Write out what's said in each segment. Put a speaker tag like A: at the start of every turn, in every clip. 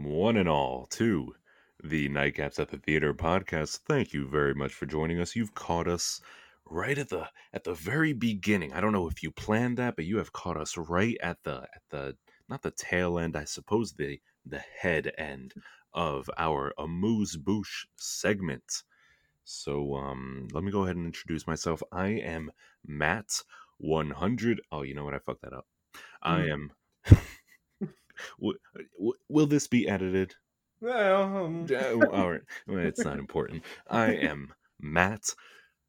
A: Welcome, one and all, to the Nightcaps at the Theater podcast. Thank you very much for joining us. You've caught us right at the at the very beginning. I don't know if you planned that, but you have caught us right at the at the not the tail end, I suppose the the head end of our amuse bouche segment. So um let me go ahead and introduce myself. I am Matt 100. Oh, you know what? I fucked that up. I
B: Mm.
A: am W- w- will this be edited?
B: Well, um,
A: Uh, all right. It's not important. I am Matt,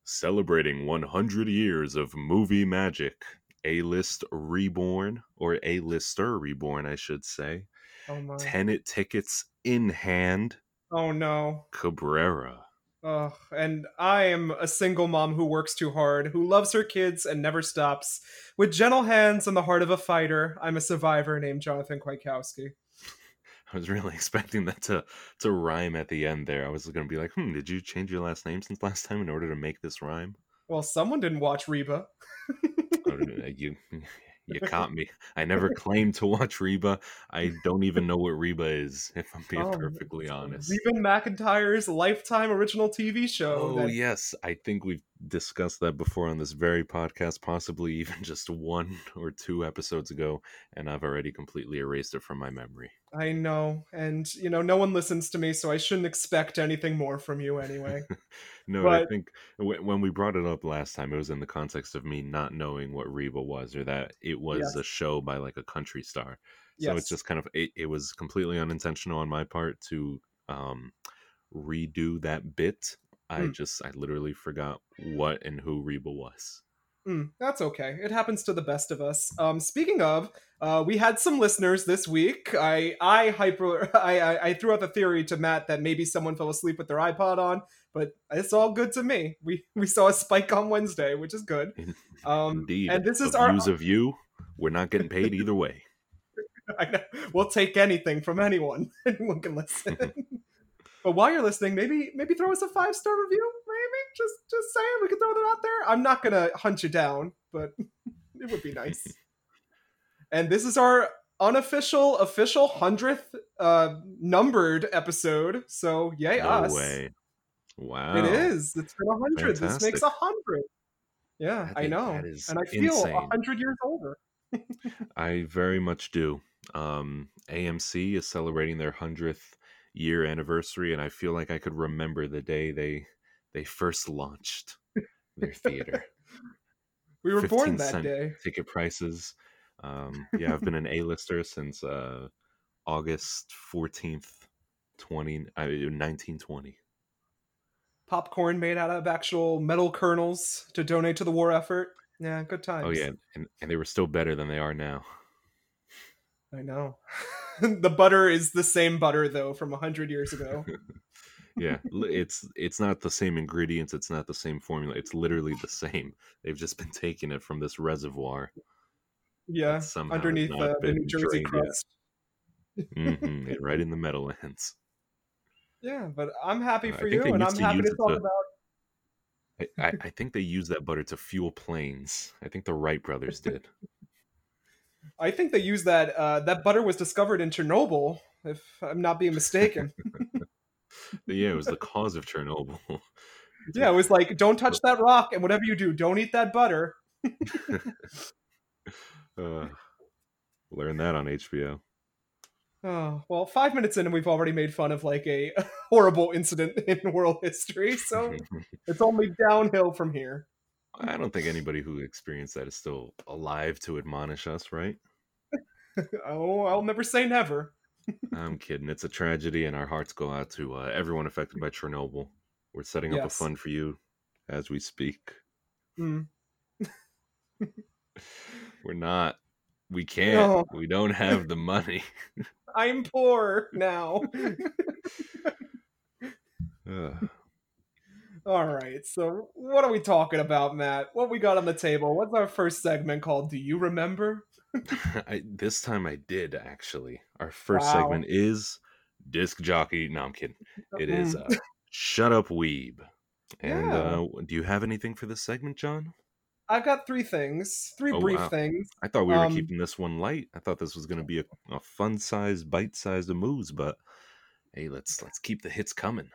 A: celebrating 100 years of movie magic. A list reborn, or A lister reborn, I should say.
B: oh my.
A: Tenet tickets in hand.
B: Oh no.
A: Cabrera.
B: Ugh. And I am a single mom who works too hard, who loves her kids and never stops. With gentle hands and the heart of a fighter, I'm a survivor named Jonathan Kwiatkowski.
A: I was really expecting that to to rhyme at the end there. I was going to be like, hmm, did you change your last name since last time in order to make this rhyme?
B: Well, someone didn't watch Reba.
A: Oh, you you caught me. I never claimed to watch Reba. I don't even know what Reba is, if I'm being
B: Oh,
A: perfectly honest.
B: Reba McEntire's Lifetime original TV show.
A: Oh
B: that-
A: yes, I think we've discussed that before on this very podcast, possibly even just one or two episodes ago, and I've already completely erased it from my memory.
B: I know. And, you know, no one listens to me, so I shouldn't expect anything more from you anyway.
A: No, I think when we brought it up last time, it was in the context of me not knowing what Reba was, or that it was
B: Yes.
A: a show by like a country star. So
B: yes.
A: it's just kind of it, it was completely unintentional on my part to um redo that bit. I
B: Mm.
A: just I literally forgot what and who Reba was.
B: Mm, that's okay. It happens to the best of us. Um, speaking of, uh, we had some listeners this week. I I hyper I, I I threw out the theory to Matt that maybe someone fell asleep with their iPod on, but it's all good to me. We we saw a spike on Wednesday, which is good. Um,
A: Indeed.
B: and this is our
A: views of you. We're not getting paid either way.
B: I know, we'll take anything from anyone. anyone can listen. but while you're listening, maybe maybe throw us a five star review. Just just saying we can throw that out there. I'm not gonna hunt you down, but it would be nice. and this is our unofficial official hundredth uh numbered episode. So yay
A: no
B: us!
A: way. Wow.
B: It is. It's been a hundred. This makes a hundred. Yeah,
A: I
B: I, know, and I feel a hundred years older.
A: I very much do. Um, AMC is celebrating their hundredth year anniversary, and I feel like I could remember the day they they first launched their theater.
B: We were born
A: 15
B: that day.
A: Ticket prices. Um, yeah, I've been an A-lister since uh, August fourteenth, twenty uh, nineteen twenty.
B: popcorn made out of actual metal kernels to donate to the war effort. Yeah, good times.
A: Oh yeah, and, and they were still better than they are now.
B: I know. the butter is the same butter though from a hundred years ago.
A: Yeah it's it's not the same ingredients it's not the same formula it's literally the same they've just been taking it from this reservoir
B: Yeah,
A: somehow
B: underneath uh, the New Jersey crust.
A: hmm right in the meadowlands
B: Yeah, but I'm happy
A: Uh,
B: for
A: think
B: you, and I'm happy to talk
A: to-
B: about.
A: I, I, I think they use that butter to fuel planes i think the wright brothers did
B: I think they use that. Uh, that butter was discovered in Chernobyl, if I'm not being mistaken.
A: Yeah it was the cause of chernobyl
B: yeah, it was like, don't touch that rock, and whatever you do, don't eat that butter.
A: uh, learn that on hbo
B: Oh, well, five minutes in, and we've already made fun of like a horrible incident in world history, so it's only downhill from here.
A: i don't think anybody who experienced that is still alive to admonish us right
B: oh, I'll never say never.
A: I'm kidding. It's a tragedy, and our hearts go out to uh, everyone affected by Chernobyl. We're setting up a fund for you as we speak.
B: Mm.
A: We're not. We can't.
B: No.
A: We don't have the money.
B: I'm poor now.
A: Ugh.
B: All right, so what are we talking about, Matt? What we got on the table? What's our first segment called? Do you remember?
A: I, this time I did actually. Our first
B: Wow.
A: segment is disc jockey. No, I'm kidding. It is uh, shut up, weeb. And
B: Yeah.
A: uh, do you have anything for this segment, John?
B: I've got three things, three
A: Oh,
B: brief
A: wow.
B: things.
A: I thought we were
B: Um,
A: keeping this one light. I thought this was going to be a, a fun-sized, bite-sized of moves, but hey, let's let's keep the hits coming.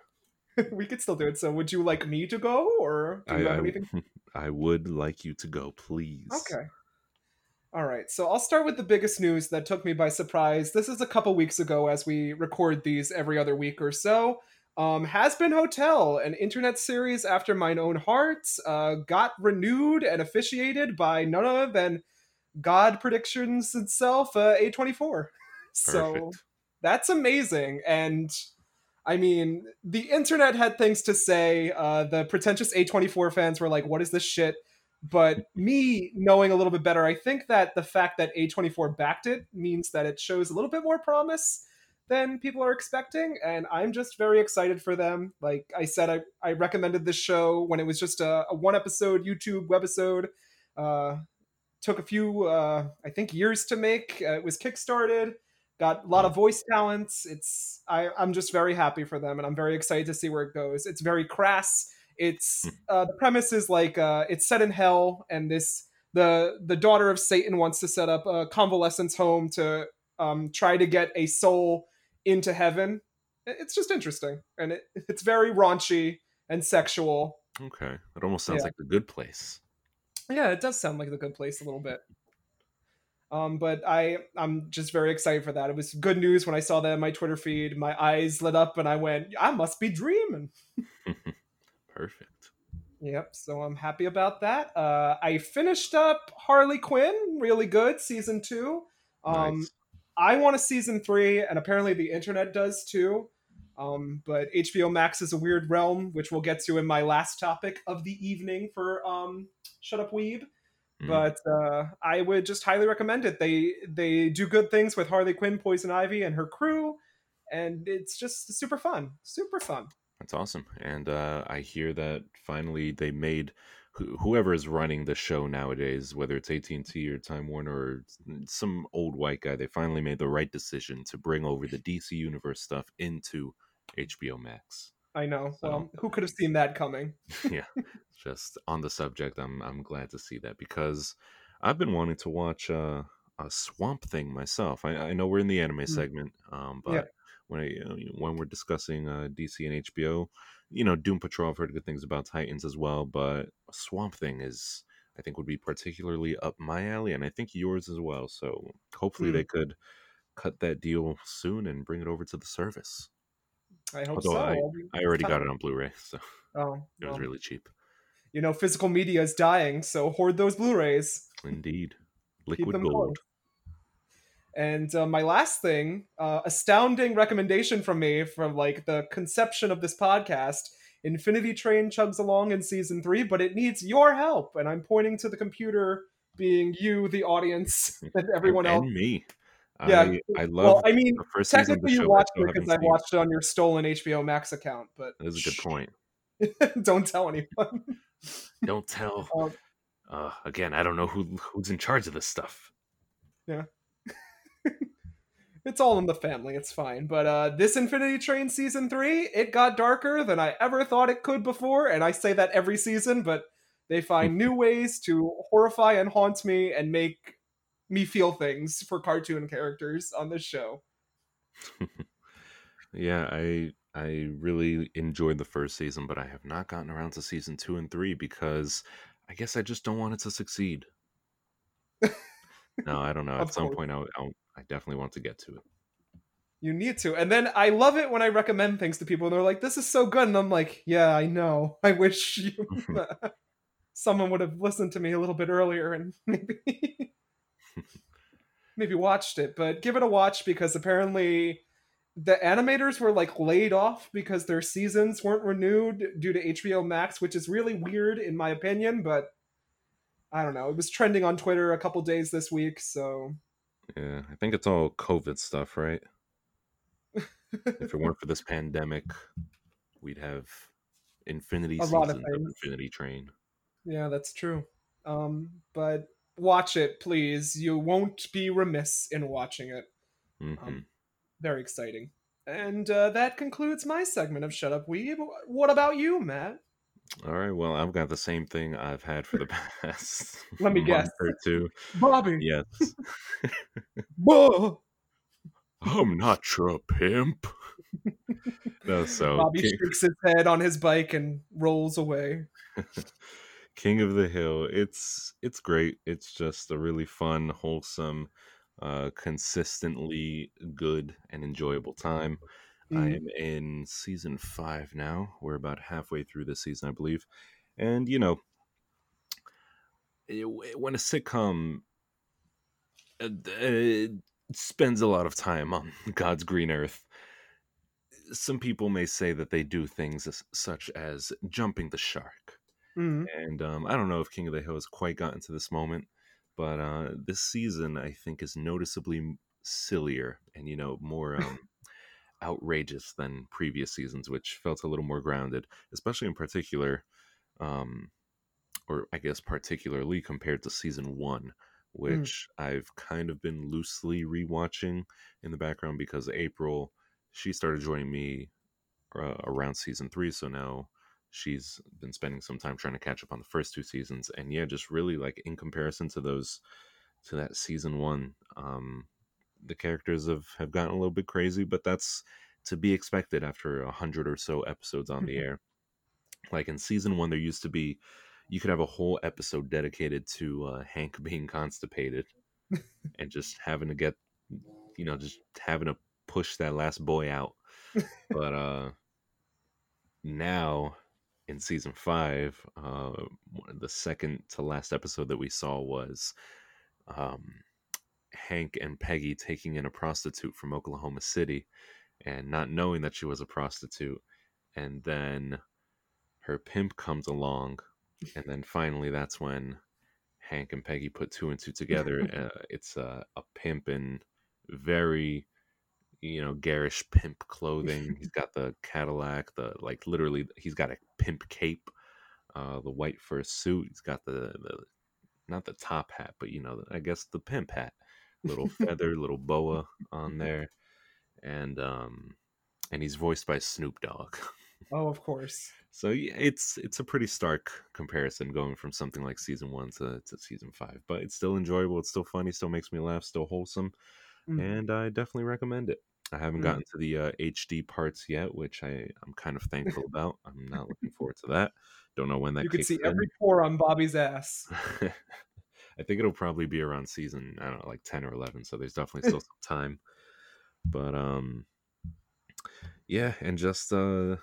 B: we could still do it. So, would you like me to go, or do you
A: I,
B: have
A: I,
B: anything?
A: I would like you to go, please.
B: Okay. All right. So I'll start with the biggest news that took me by surprise. This is a couple weeks ago as we record these every other week or so. Um, Hazbin Hotel, an internet series after mine own heart, uh, got renewed and officiated by none other than God Predictions itself, uh, A24. So that's amazing. And I mean, the internet had things to say. Uh, the pretentious A24 fans were like, what is this shit? But me knowing a little bit better, I think that the fact that A24 backed it means that it shows a little bit more promise than people are expecting. And I'm just very excited for them. Like I said, I, I recommended this show when it was just a, a one episode YouTube webisode. Uh, took a few, uh, I think, years to make. Uh, it was kickstarted got a lot of voice talents it's I, i'm just very happy for them and i'm very excited to see where it goes it's very crass it's uh, the premise is like uh, it's set in hell and this the the daughter of satan wants to set up a convalescence home to um, try to get a soul into heaven it's just interesting and it, it's very raunchy and sexual
A: Okay. It almost sounds
B: Yeah.
A: like the good place.
B: yeah it does sound like the good place a little bit um, but I I'm just very excited for that. It was good news when I saw that in my Twitter feed. My eyes lit up and I went, I must be dreaming.
A: Perfect.
B: Yep, so I'm happy about that. Uh, I finished up Harley Quinn, really good, season two. Um,
A: nice.
B: I want a season three, and apparently the internet does too. Um, but HBO Max is a weird realm, which we'll get to in my last topic of the evening for um, Shut Up Weeb.
A: Mm.
B: But uh, I would just highly recommend it. They they do good things with Harley Quinn, Poison Ivy, and her crew, and it's just super fun, super fun.
A: That's awesome. And uh, I hear that finally they made wh- whoever is running the show nowadays, whether it's AT and T or Time Warner or some old white guy, they finally made the right decision to bring over the DC Universe stuff into HBO Max.
B: I know.
A: So-
B: Well, who could have seen that coming? Yeah.
A: Just on the subject, I'm I'm glad to see that because I've been wanting to watch uh, a Swamp Thing myself. I, I know we're in the anime
B: Mm.
A: segment, um, but
B: Yeah.
A: When I, uh, when we're discussing uh, DC and HBO, you know, Doom Patrol, I've heard good things about Titans as well, but Swamp Thing is, I think, would be particularly up my alley, and I think yours as well. So hopefully
B: Hmm.
A: they could cut that deal soon and bring it over to the service.
B: I hope
A: Although
B: so. I'll
A: I already got it on Blu-ray, so
B: Oh,
A: it was
B: well,
A: really cheap.
B: you know, physical media is dying, so hoard those Blu-rays.
A: Indeed, liquid gold.
B: close. And uh, my last thing, uh, astounding recommendation from me from like the conception of this podcast. Infinity Train chugs along in season three, but it needs your help, and I'm pointing to the computer, being you, the audience, and everyone
A: and,
B: else.
A: and me.
B: Yeah,
A: I, I love
B: Well, I mean, technically you watched it because I watched it on your stolen HBO Max account, but
A: That is a good point.
B: don't tell anyone.
A: Don't tell.
B: Um,
A: uh, again, I don't know who who's in charge of this stuff.
B: It's all in the family. It's fine. But uh, this Infinity Train season three, it got darker than I ever thought it could before, and I say that every season. But they find new ways to horrify and haunt me and make me feel things for cartoon characters on this show.
A: Yeah, I I really enjoyed the first season, but I have not gotten around to season two and three because I guess I just don't want it to succeed. no, I don't know. At some point, I'll, I'll, I definitely want to get to it.
B: You need to. And then I love it when I recommend things to people and they're like, this is so good. And I'm like, yeah, I know. I wish you someone would have listened to me a little bit earlier and maybe maybe watched it. But give it a watch because apparently the animators were like laid off because their seasons weren't renewed due to HBO Max, which is really weird in my opinion, but I don't know. It was trending on Twitter a couple days this week, so
A: Yeah, I think it's all COVID stuff, right? if it weren't for this pandemic, we'd have infinity
B: A lot of
A: seasons of
B: things.
A: Infinity Train.
B: Yeah, that's true. Um, but watch it, please. You won't be remiss in watching it.
A: hmm
B: Um, very exciting. And uh, that concludes my segment of Shut Up Weeb. What about you, Matt?
A: All right. Well, I've got the same thing I've had for the past
B: Let me guess.
A: or two.
B: Bobby.
A: Yes.
B: Whoa.
A: I'm not your pimp. no, so
B: Bobby
A: King,
B: shakes his head on his bike and rolls away.
A: King of the Hill. It's it's great. It's just a really fun, wholesome, uh, consistently good and enjoyable time. I am in season five now. We're about halfway through the season, I believe. And you know, it- when a sitcom uh, uh, spends a lot of time on God's green earth, some people may say that they do things as, such as jumping the shark.
B: Mm.
A: And um, I don't know if King of the Hill has quite gotten to this moment, but uh, this season I think is noticeably sillier and you know more um, outrageous than previous seasons, which felt a little more grounded, especially in particular, um, or I guess particularly compared to season one, which I've kind of been loosely rewatching in the background because April she started joining me uh, around season three, so now she's been spending some time trying to catch up on the first two seasons, and yeah, just really like in comparison to those to that season one, um, the characters have have gotten a little bit crazy, but that's to be expected after a hundred or so episodes on the air. Like in season one, there used to be you could have a whole episode dedicated to uh, Hank being constipated and just having to get, you know, just having to push that last boy out. But uh now in season five, uh, the second to last episode that we saw was um, Hank and Peggy taking in a prostitute from Oklahoma City and not knowing that she was a prostitute. And then her pimp comes along. And then finally, that's when Hank and Peggy put two and two together. uh, it's uh, a pimp in very, you know, garish pimp clothing. He's got the Cadillac, the like literally, he's got a pimp cape, uh, the white fur suit. He's got the, the not the top hat, but you know, I guess the pimp hat, little feather, little boa on there, and um, and he's voiced by Snoop Dogg.
B: Oh, of course.
A: So yeah, it's it's a pretty stark comparison going from something like season one to, to season five, but it's still enjoyable. It's still funny. Still makes me laugh. Still wholesome,
B: Mm.
A: and I definitely recommend it. I haven't
B: Mm.
A: gotten to the uh, HD parts yet, which I I'm kind of thankful about. I'm not looking forward to that. Don't know when that
B: You can see
A: in.
B: every pore on Bobby's ass.
A: I think it'll probably be around season I don't know, like ten or eleven. So there's definitely still some time. But um, yeah, and just uh,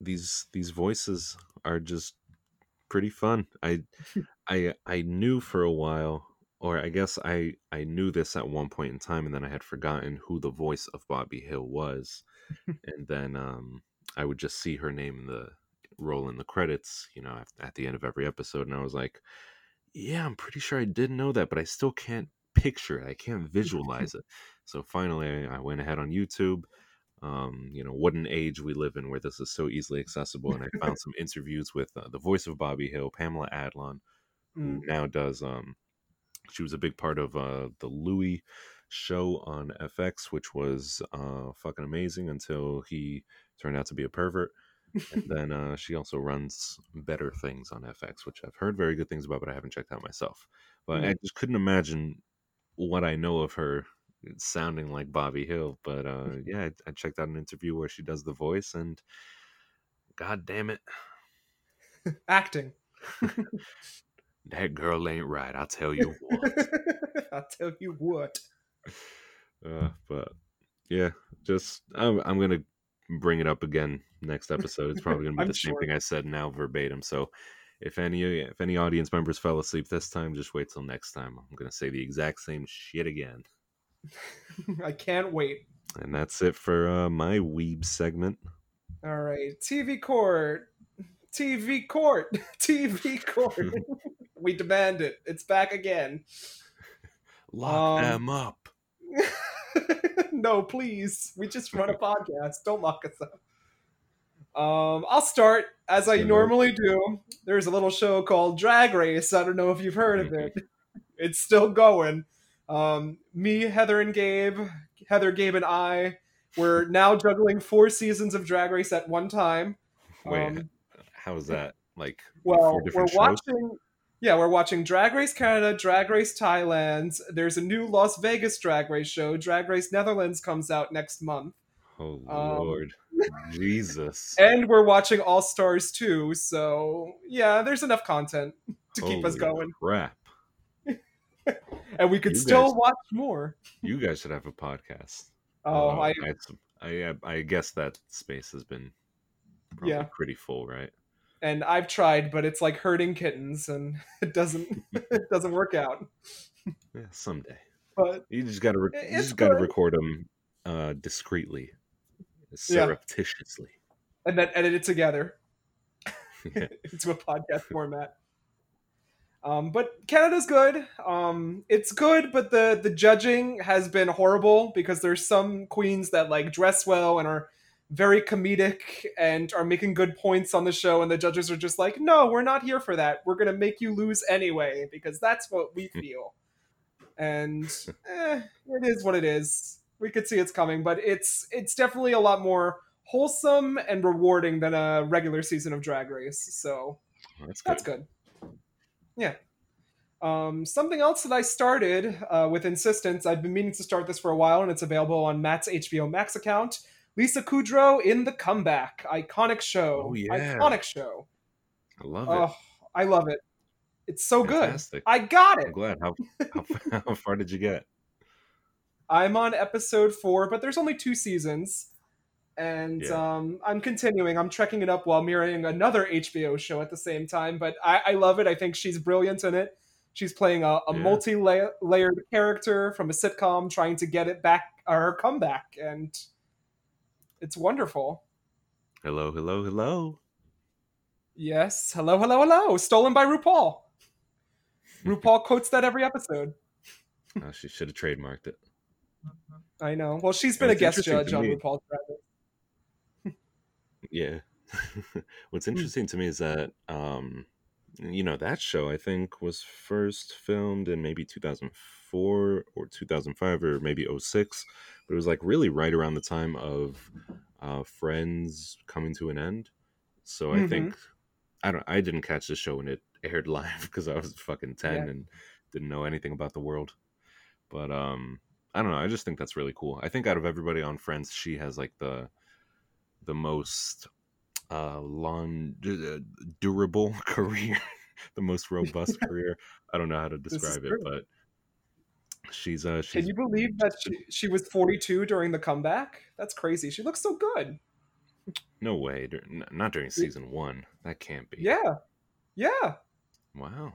A: these these voices are just pretty fun. I I I knew for a while, or I guess I I knew this at one point in time, and then I had forgotten who the voice of Bobby Hill was, and then um, I would just see her name in the roll in the credits, you know, at, at the end of every episode, and I was like, yeah, I'm pretty sure I did know that, but I still can't picture it. I can't visualize it. So finally, I went ahead on YouTube. Um, you know, what an age we live in where this is so easily accessible. And I found some interviews with uh, the voice of Bobby Hill, Pamela Adlon, who
B: Mm.
A: now does. Um, she was a big part of uh, the Louie show on FX, which was uh, fucking amazing until he turned out to be a pervert. And then uh, she also runs Better Things on FX, which I've heard very good things about, but I haven't checked out myself. But I just couldn't imagine what I know of her sounding like Bobby Hill. But uh, yeah, I, I checked out an interview where she does the voice, and god damn it,
B: Acting.
A: that girl ain't right. I'll tell you what.
B: I'll tell you what.
A: uh, but yeah, just I'm, I'm gonna bring it up again next episode. It's probably gonna be
B: I'm
A: the same thing I said now verbatim. So if any if any audience members fell asleep this time, just wait till next time. I'm gonna say the exact same shit again.
B: I can't wait.
A: And that's it for uh, my weeb segment.
B: All right. TV court. TV court. TV court. we demand it. It's back again.
A: Lock
B: Um,
A: them up.
B: no, please. We just run a podcast. Don't lock us up. Um, I'll start as I normally do. There's a little show called Drag Race. I don't know if you've heard of it. It's still going. Um, me, Heather, and Gabe, Heather, Gabe, and I, we're now juggling four seasons of Drag Race at one time.
A: Wait,
B: Um,
A: how's that? Like
B: Well, we're
A: shows?
B: watching. Yeah, we're watching Drag Race Canada, Drag Race Thailand. There's a new Las Vegas Drag Race show. Drag Race Netherlands comes out next month,
A: Oh
B: Um,
A: Lord, Jesus!
B: and we're watching All Stars too. So yeah, there's enough content to keep us going,
A: Crap!
B: and we could
A: You
B: still
A: guys-
B: watch more.
A: You guys should have a podcast.
B: Oh,
A: Uh,
B: I
A: it's- I, I guess that space has been probably
B: Yeah.
A: pretty full, right?
B: And I've tried, but it's like herding kittens, and it doesn't it doesn't work out.
A: Yeah, someday.
B: But
A: You just gotta re- you just gotta
B: good.
A: record them uh, discreetly,
B: Yeah.
A: surreptitiously.
B: and then edit it together
A: Yeah.
B: into a podcast format. Um, but Canada's good. Um, it's good, but the the judging has been horrible because there's some queens that like dress well and are very comedic and are making good points on the show, and the judges are just like, "No, we're not here for that. We're gonna make you lose anyway because that's what we feel." and eh, it is what it is. We could see it's coming, but it's it's definitely a lot more wholesome and rewarding than a regular season of Drag Race. So
A: That's good.
B: that's good. Yeah. Um, something else that I started uh, with insistence, I've been meaning to start this for a while, and it's available on Matt's HBO Max account. Lisa Kudrow in the comeback, iconic show,
A: Oh, yeah.
B: iconic show.
A: I love it.
B: Oh, I love it. It's so
A: Fantastic.
B: good. I got it.
A: I'm glad. How, how how far did you get?
B: I'm on episode four, but there's only two seasons. And
A: Yeah.
B: um, I'm continuing. I'm trekking it up while mirroring another HBO show at the same time. But I, I love it. I think she's brilliant in it. She's playing a, a
A: Yeah.
B: multi-layered character from a sitcom, trying to get it back, or her comeback, and it's wonderful.
A: Hello, hello, hello.
B: Yes, hello, hello, hello. Stolen by RuPaul. RuPaul quotes that every episode.
A: Oh, she should have trademarked it.
B: I know. Well, she's been a guest judge on. RuPaul's Drag Race.
A: Yeah. What's
B: Hmm.
A: interesting to me is that um you know that show I think was first filmed in maybe 2004 or 2005 or maybe 06 but it was like really right around the time of uh Friends coming to an end. So I
B: Mhm.
A: think I don't I didn't catch the show when it aired live because I was fucking 10
B: Yeah.
A: and didn't know anything about the world. But um I don't know, I just think that's really cool. I think out of everybody on Friends she has like the the most uh long uh, durable career the most robust career i don't know how to describe it
B: true.
A: but she's uh she's
B: Can you believe that she, she was 42 during the comeback? That's crazy. She looks so good.
A: no way not during season one that can't be
B: Yeah. Yeah.
A: wow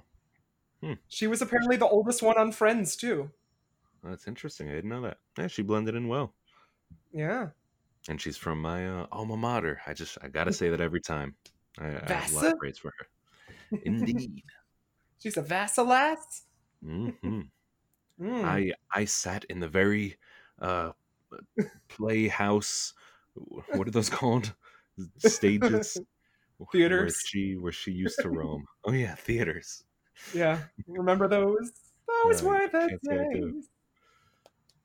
B: She was apparently the oldest one on Friends, too.
A: that's interesting i didn't know that yeah she blended in well
B: Yeah.
A: and she's from my uh, alma mater i just i gotta say that every time i, I have a lot
B: Vassar?
A: of praise for her indeed
B: She's a Vassilass.
A: hmm
B: Mm.
A: I I sat in the very uh playhouse what are those called? Stages
B: theaters.
A: where she where she used to roam. Oh yeah, theaters.
B: Yeah. Remember those? Those
A: Yeah,
B: were the
A: can't say I do.
B: days.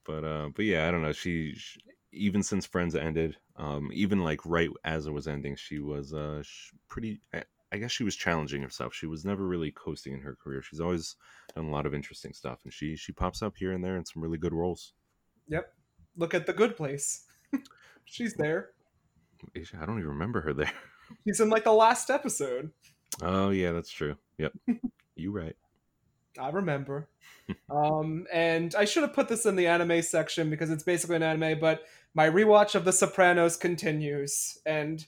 A: But uh but yeah, I don't know. She, sh even since Friends ended, um even like right as it was ending, she was uh pretty I, I guess she was challenging herself. She was never really coasting in her career. She's always done a lot of interesting stuff and she she pops up here and there in some really good roles.
B: Yep. Look at the good place. She's there.
A: I don't even remember her there.
B: She's in like the last episode.
A: Oh yeah, that's true. Yep, you right.
B: I remember. um, and I should have put this in the anime section because it's basically an anime, but my rewatch of The Sopranos continues, and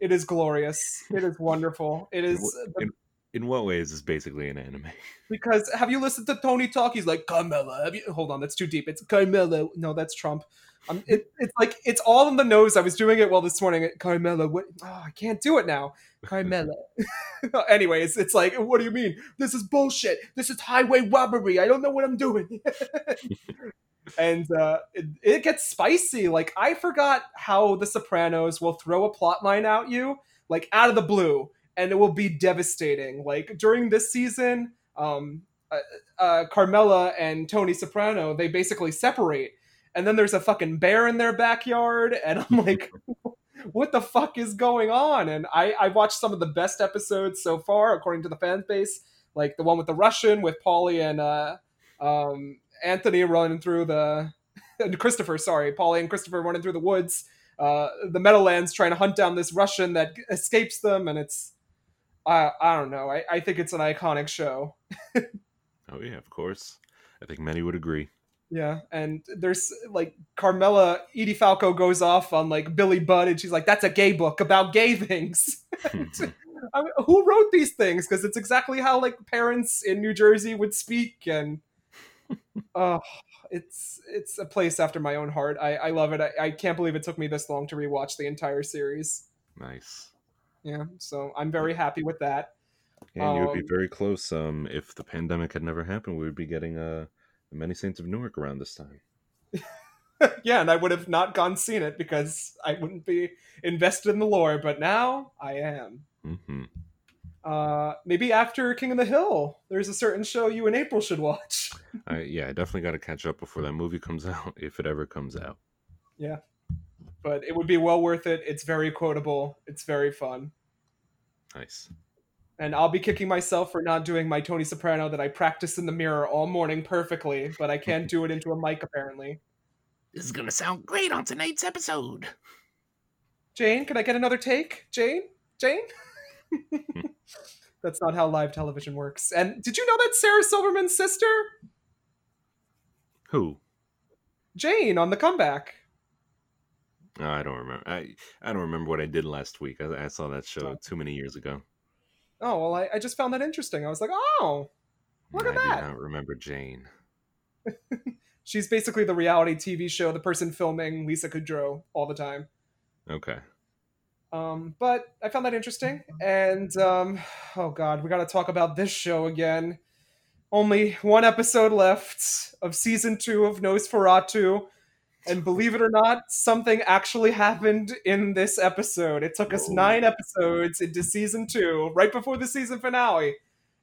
B: it is glorious. It is wonderful. It is
A: In, in what ways is basically an anime?
B: because have you listened to Tony talk? He's like Carmela. Have you? Hold on, that's too deep. It's Carmela. No, that's Trump. Um, it, it's like it's all in the nose. I was doing it well this morning. Carmela. What? Oh, I can't do it now. Carmela. Anyways, it's like, what do you mean? This is bullshit. This is highway robbery. I don't know what I'm doing. and uh, it, it gets spicy. Like I forgot how The Sopranos will throw a plot line out you, like out of the blue, and it will be devastating. Like during this season, um, uh, uh, Carmela and Tony Soprano they basically separate, and then there's a fucking bear in their backyard, and I'm like, what the fuck is going on? And I I watched some of the best episodes so far according to the fan base, like the one with the Russian with Paulie and uh, um, Anthony running through the and Christopher, sorry, Paulie and Christopher running through the woods. Uh, the Meadowlands trying to hunt down this Russian that escapes them, and it's I I don't know. I, I think it's an iconic show.
A: oh yeah, of course. I think many would agree.
B: Yeah, and there's like Carmela Edie Falco goes off on like Billy Budd, and she's like, "That's a gay book about gay things." I mean, who wrote these things? Because it's exactly how like parents in New Jersey would speak, and oh, it's it's a place after my own heart. I I love it. I, I can't believe it took me this long to rewatch the entire series.
A: Nice.
B: Yeah, so I'm very happy with that.
A: And you would be
B: Um,
A: very close. Um, if the pandemic had never happened, we would be getting uh, the Many Saints of Newark around this time.
B: yeah, and I would have not gone seen it because I wouldn't be invested in the lore, but now I am.
A: hmm
B: Uh, maybe after King of the Hill, there's a certain show you and April should watch.
A: I, yeah, I definitely got to catch up before that movie comes out, if it ever comes out.
B: Yeah, but it would be well worth it. It's very quotable. It's very fun.
A: Nice.
B: And I'll be kicking myself for not doing my Tony Soprano that I practiced in the mirror all morning perfectly, but I can't do it into a mic apparently.
A: This is gonna sound great on tonight's episode.
B: Jane, can I get another take? Jane? Jane? That's not how live television works. And did you know that Sarah Silverman's sister?
A: Who?
B: Jane on the comeback.
A: Oh, I don't remember. I I don't remember what I did last week. I, I saw that show
B: Oh.
A: too many years ago.
B: Oh, well, I, I just found that interesting. I was like, oh, Look at that.
A: I
B: that.
A: do not remember Jane.
B: she's basically the reality TV show, the person filming Lisa Kudrow all the time.
A: Okay.
B: Um, but I found that interesting. And um, oh god, we got to talk about this show again. Only one episode left of season two of NOS4A2. And believe it or not, something actually happened in this episode. It took us
A: Whoa.
B: nine episodes into season two, right before the season finale.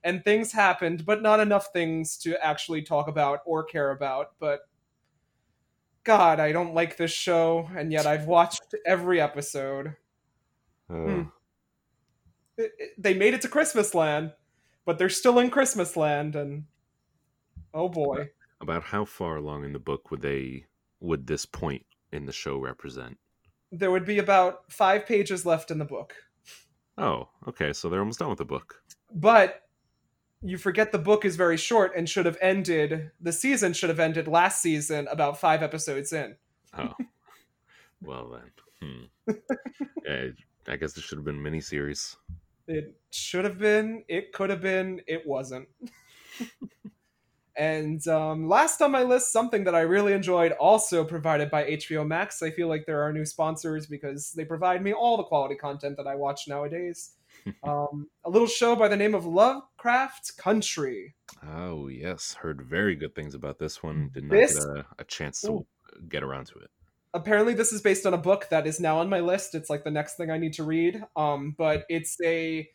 B: And things happened, but not enough things to actually talk about or care about. But God, I don't like this show, and yet I've watched every episode Hmm. it- it- they made it to Christmas Land, but they're still in Christmas Land, and oh boy,
A: About how far along in the book would they would this point in the show represent?
B: there would be about five pages left in the book.
A: Oh, okay. So they're almost done with the book.
B: But you forget the book is very short and should have ended. The season should have ended last season, about five episodes in.
A: Oh, well then. Hmm. yeah, I guess this should have been miniseries.
B: It should have been. It could have been. It wasn't. and um, last on my list, something that I really enjoyed, also provided by HBO Max. I feel like there are new sponsors because they provide me all the quality content that I watch nowadays. um, a little show by the name of Lovecraft Country.
A: Oh yes, heard very good things about this one. Did not
B: This-
A: get a, a chance to
B: Ooh.
A: get around to it.
B: Apparently this is based on a book that is now on my list. It's like the next thing i need to read. Um but it's a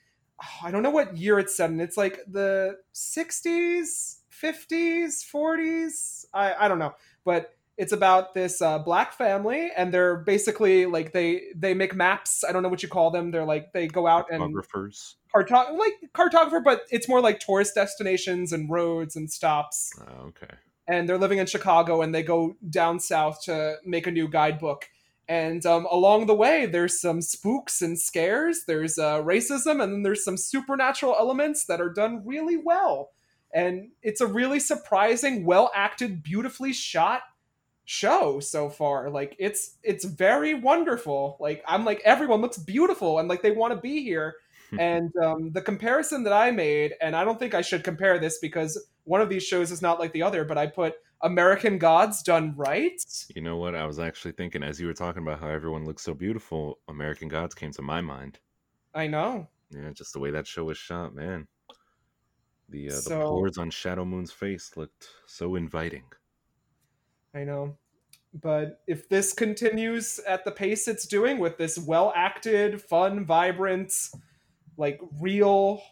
B: i don't know what year it's set in. It's like the 60s 50s 40s i i don't know. But it's about this uh, black family and they're basically like they they make maps. I don't know what you call them. They're like they go out and
A: cartographers.
B: cartog like cartographer but it's more like tourist destinations and roads and stops.
A: Oh, okay.
B: And they're living in Chicago and they go down south to make a new guidebook. And um, along the way, there's some spooks and scares, there's uh, racism, and then there's some supernatural elements that are done really well. And it's a really surprising, well acted, beautifully shot show so far. Like it's it's very wonderful. Like I'm like everyone looks beautiful and like they want to be here. and um, the comparison that I made, and I don't think I should compare this because one of these shows is not like the other, but I put American Gods done right.
A: You know what? I was actually thinking as you were talking about how everyone looks so beautiful, American Gods came to my mind.
B: I know.
A: Yeah, just the way that show was shot, man. The uh, the
B: So-
A: pores on Shadow Moon's face looked so inviting.
B: I know. But if this continues at the pace it's doing with this well acted, fun, vibrant, like real.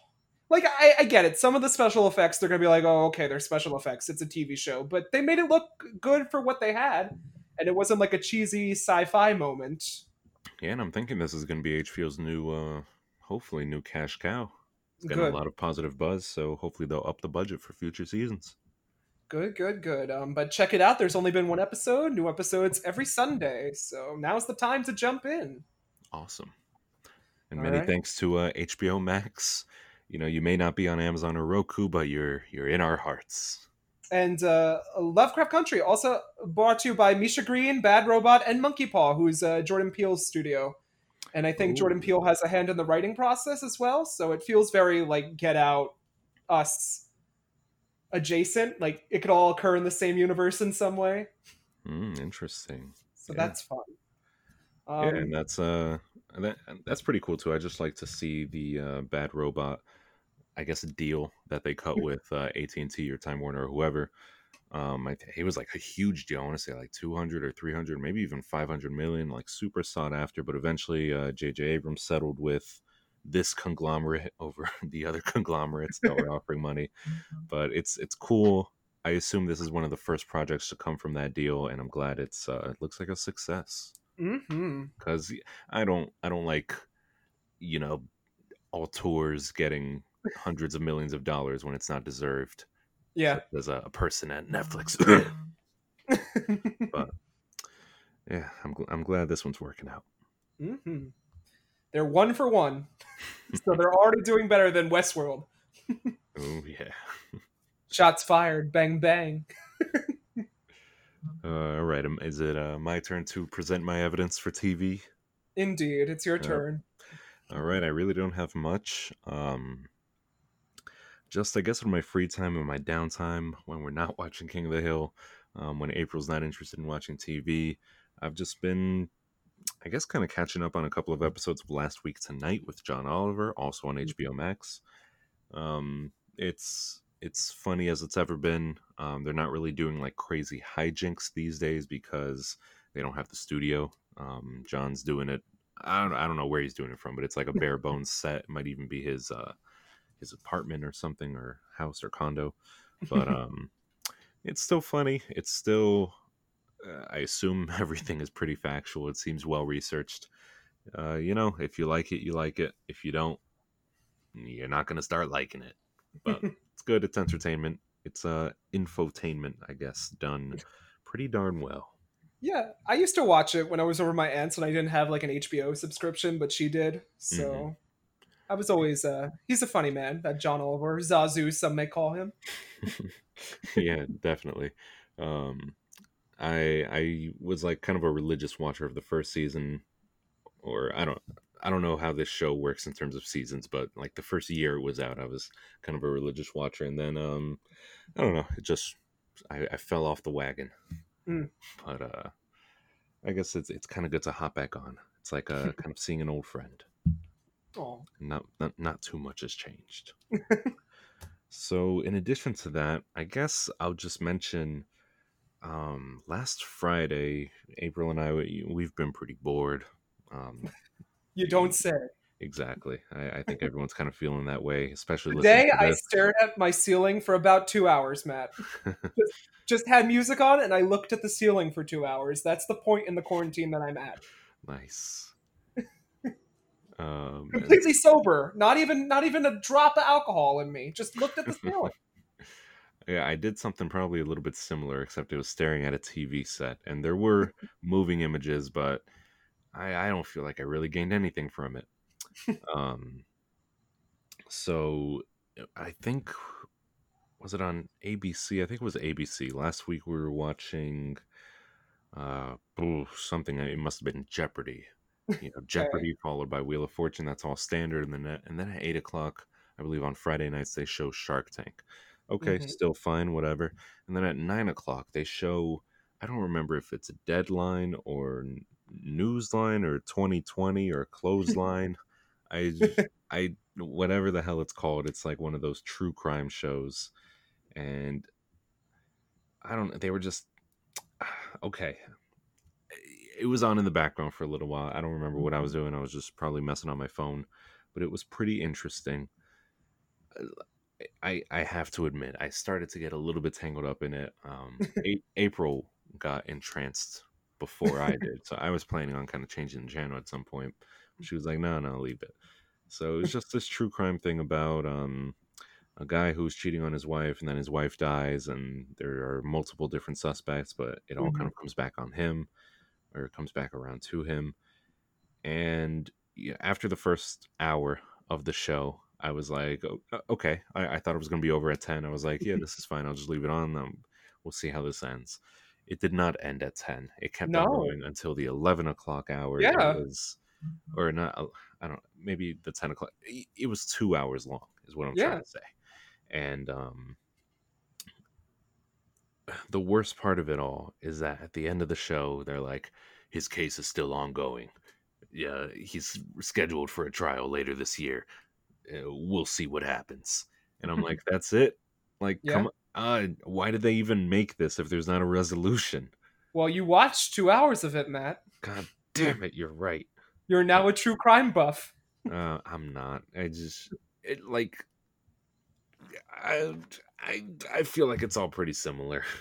B: Like, I, I get it. Some of the special effects, they're to be like, oh, okay, they're special effects. It's a TV show. But they made it look good for what they had. And it wasn't like a cheesy sci fi moment.
A: Yeah, and I'm thinking this is to be HBO's new, uh, hopefully, new cash cow. It's getting
B: Good.
A: a lot of positive buzz, so hopefully they'll up the budget for future seasons.
B: Good, good, good. Um, but check it out. There's only been one episode. New episodes every Sunday. So now's the time to jump in.
A: Awesome. And
B: All
A: many
B: right.
A: thanks to uh, HBO Max. You know, you may not be on Amazon or Roku, but you're you're in our hearts.
B: And uh, Lovecraft Country, also brought to you by Misha Green, Bad Robot, and Monkey Paw, who's uh, Jordan Peele's studio. And I think Jordan Peele has a hand in the writing process as well. So it feels very like Get Out, Us adjacent. Like it could all occur in the same universe in some way.
A: Mm, interesting.
B: So
A: Yeah.
B: that's fun. Um,
A: yeah, and that's uh, and that, and that's pretty cool too. I just like to see the uh, Bad Robot, I guess, deal that they cut with uh, AT and T or Time Warner or whoever. Um, I, it was like a huge deal. I want to say like 200 or 300, maybe even 500 million, like super sought after. But eventually, uh, J.J. Abrams settled with this conglomerate over the other conglomerates that were offering money. But it's it's cool. I assume this is one of the first projects to come from that deal, and I'm glad it's uh, it looks like a success because I don't I don't like you know auteurs getting hundreds of millions of dollars when it's not deserved.
B: Yeah.
A: As a, a person at Netflix, but yeah, I'm gl- I'm glad this one's working out.
B: hmm They're one for one. so they're already doing better than Westworld.
A: Oh yeah.
B: Shots fired. Bang, bang.
A: Uh, all right. um, Is it uh, my turn to present my evidence for TV?
B: Indeed. It's your
A: Yep.
B: turn.
A: All right, I really don't have much. Um, just I guess in my free time and my downtime when we're not watching King of the Hill, um, when April's not interested in watching TV, I've just been, I guess, kind of catching up on a couple of episodes of Last Week Tonight with John Oliver, also on HBO Max. Um, it's it's funny as it's ever been. Um, they're not really doing like crazy hijinks these days because they don't have the studio. Um, John's doing it I don't I don't know where he's doing it from, but it's like a bare bones set. It might even be his uh his apartment or something or house or condo. But um it's still funny. It's still uh, I assume everything is pretty factual. It seems well researched. Uh you know, if you like it, you like it. If you don't, you're not going to start liking it. But it's good. It's entertainment. It's uh infotainment, I guess, done pretty darn well.
B: Yeah, I used to watch it when I was over my aunt's and I didn't have like an HBO subscription, but she did. So
A: Mhm.
B: I was always uh he's a funny man, that John Oliver, Zazu some may call him.
A: yeah, definitely. Um, I I was like kind of a religious watcher of the first season, or I don't I don't know how this show works in terms of seasons, but like the first year it was out, I was kind of a religious watcher, and then um, I don't know, it just I, I fell off the wagon.
B: Mm.
A: But uh, I guess it's it's kind of good to hop back on. It's like uh, kind of seeing an old friend.
B: Oh.
A: Not not not too much has changed. so in addition to that, I guess I'll just mention um last Friday, April and I we- we've been pretty bored. Um
B: You don't say.
A: exactly. I, I think everyone's kind of feeling that way, especially
B: Today
A: to
B: I stared at my ceiling for about two hours, Matt. Just had music on and I looked at the ceiling for two hours. That's the point in the quarantine that I'm at.
A: nice. Um,
B: Completely sober. Not even not even a drop of alcohol in me. Just looked at the ceiling.
A: Yeah, I did something probably a little bit similar, except it was staring at a TV set, and there were moving images, but I, I don't feel like I really gained anything from it. um, so I think was it on ABC? I think it was ABC. Last week we were watching uh oh, something. It must have been Jeopardy. You know, Jeopardy followed by Wheel of Fortune. That's all standard, and then and then at eight o'clock, I believe on Friday nights they show Shark Tank. Okay,
B: Mhm.
A: still fine, whatever. And then at nine o'clock they show. I don't remember if it's a deadline or newsline or 2020 or clothesline. I I whatever the hell it's called. It's like one of those true crime shows, and I don't. They were just okay. It was on in the background for a little while. I don't remember what I was doing. I was just probably messing on my phone, but it was pretty interesting. I I have to admit, I started to get a little bit tangled up in it. Um, A- April got entranced before I did. So I was planning on kind of changing the channel at some point. She was like, "No, no, leave it." So it was just this true crime thing about um, a guy who's cheating on his wife, and then his wife dies, and there are multiple different suspects, but it all
B: Mhm.
A: kind of comes back on him, or it comes back around to him. And yeah, after the first hour of the show, I was like, "O- uh, okay. I, I thought it was going to be over at 10. I was like, yeah, this is fine. I'll just leave it on. Um, we'll see how this ends. It did not end at 10. It kept on going until the 11 o'clock hour.
B: Yeah.
A: Was, or not, uh, I don't maybe the 10 o'clock. It was two hours long, is what I'm
B: Yeah.
A: trying to say. And um, the worst part of it all is that at the end of the show, they're like, his case is still ongoing. Yeah, he's scheduled for a trial later this year. Uh, we'll see what happens. And I'm like, that's it. Like,
B: Yeah.
A: come on. Uh, why did they even make this if there's not a resolution?
B: Well, you watched two hours of it, Matt.
A: God damn it, you're right.
B: You're now a true crime buff.
A: Uh, I'm not. I just it like I I I feel like it's all pretty similar.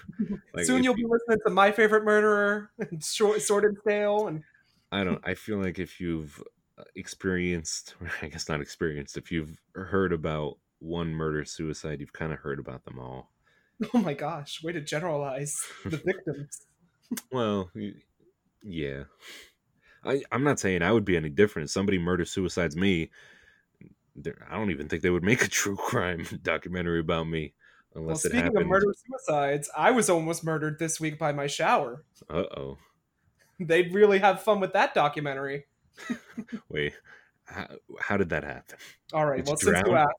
A: Like,
B: Soon you'll be listening to My Favorite Murderer, and Short, Sorted Tale, and
A: I don't. I feel like if you've uh, experienced, I guess not experienced, if you've heard about one murder suicide, you've kind of heard about them all.
B: oh my gosh, way to generalize the victims.
A: Well, yeah. I, I'm not saying I would be any different. If somebody murder suicides me, I don't even think they would make a true crime documentary about me
B: Well,
A: unless it
B: speaking
A: happened.
B: of murder suicides, I was almost murdered this week by my shower.
A: Uh oh.
B: They'd really have fun with that documentary.
A: Wait. How, how did that happen?
B: All right.
A: Did
B: well, since you asked,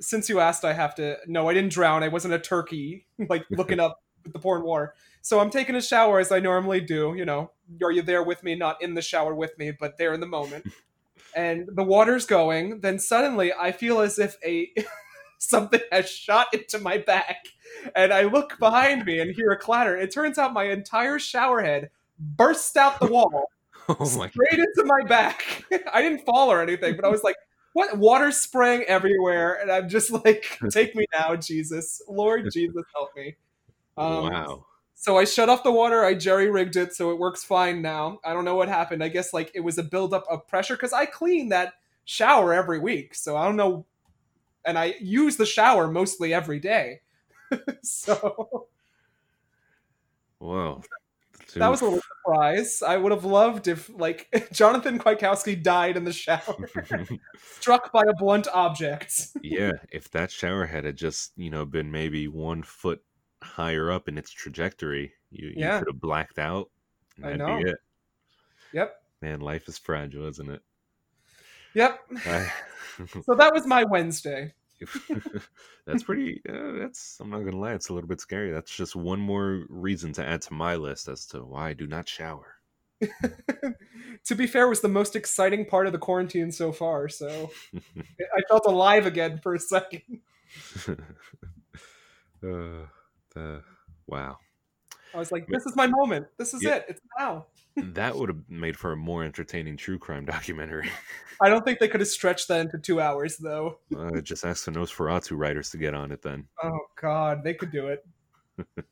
B: since you asked, I have to. No, I didn't drown. I wasn't a turkey, like looking up with the pouring water. So I'm taking a shower as I normally do. You know, are you there with me? Not in the shower with me, but there in the moment. and the water's going. Then suddenly, I feel as if a something has shot into my back, and I look behind me and hear a clatter. It turns out my entire shower head burst out the wall
A: Oh
B: straight into my back. I didn't fall or anything, but I was like, what? Water spraying everywhere. And I'm just like, take me now, Jesus. Lord Jesus, help me. Um,
A: Wow.
B: So I shut off the water. I jerry rigged it so it works fine now. I don't know what happened. I guess like it was a buildup of pressure because I clean that shower every week. So I don't know. And I use the shower mostly every day. so
A: Whoa.
B: that was a little surprise. I would have loved if like Jonathan Kwiatkowski died in the shower. struck by a blunt object.
A: yeah, if that shower head had just, you know, been maybe one foot higher up in its trajectory, you, you
B: Yeah.
A: could have blacked out.
B: I know. Yep.
A: Man, life is fragile, isn't it?
B: Yep.
A: I-
B: So that was my Wednesday.
A: that's pretty. Uh, that's. I'm not gonna lie. It's a little bit scary. That's just one more reason to add to my list as to why I do not shower.
B: to be fair, it was the most exciting part of the quarantine so far. So I felt alive again for a second.
A: uh, uh, wow.
B: I was like, "This is my moment. This is
A: Yeah.
B: it. It's now."
A: That would have made for a more entertaining true crime documentary.
B: I don't think they could have stretched that into two hours, though.
A: Uh, just ask the NOS4A2 writers to get on it then.
B: Oh God, they could do it.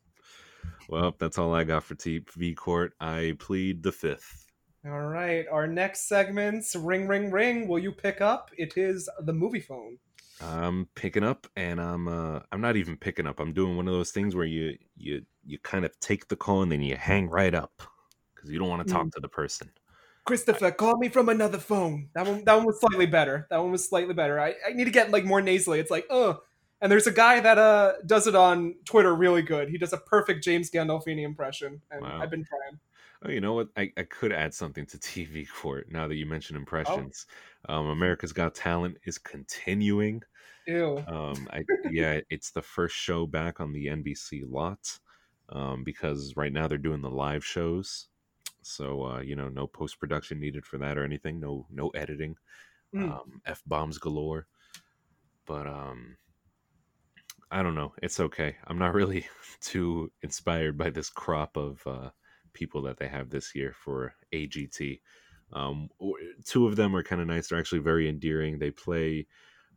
A: Well, that's all I got for TV Court. I plead the fifth.
B: All right, our next segment's ring, ring, ring. Will you pick up? It is the movie phone.
A: I'm picking up, and I'm uh, I'm not even picking up. I'm doing one of those things where you you you kind of take the call and then you hang right up because you don't want to talk to the person.
B: Christopher, call me from another phone. That one, that one was slightly better. That one was slightly better. I, I need to get like more nasally. It's like, oh. And there's a guy that uh does it on Twitter really good. He does a perfect James Gandolfini impression, and
A: Wow.
B: I've been trying.
A: Oh, you know what? I, I could add something to TV Court now that you mentioned impressions. Um, America's Got Talent is continuing.
B: Ew.
A: Um, I, yeah, it's the first show back on the NBC lot um, because right now they're doing the live shows. So uh, you know, no post production needed for that or anything. No, no editing.
B: Mm.
A: Um, F bombs galore. But um, I don't know. It's okay. I'm not really too inspired by this crop of uh, people that they have this year for AGT. Um, two of them are kind of nice. They're actually very endearing. They play.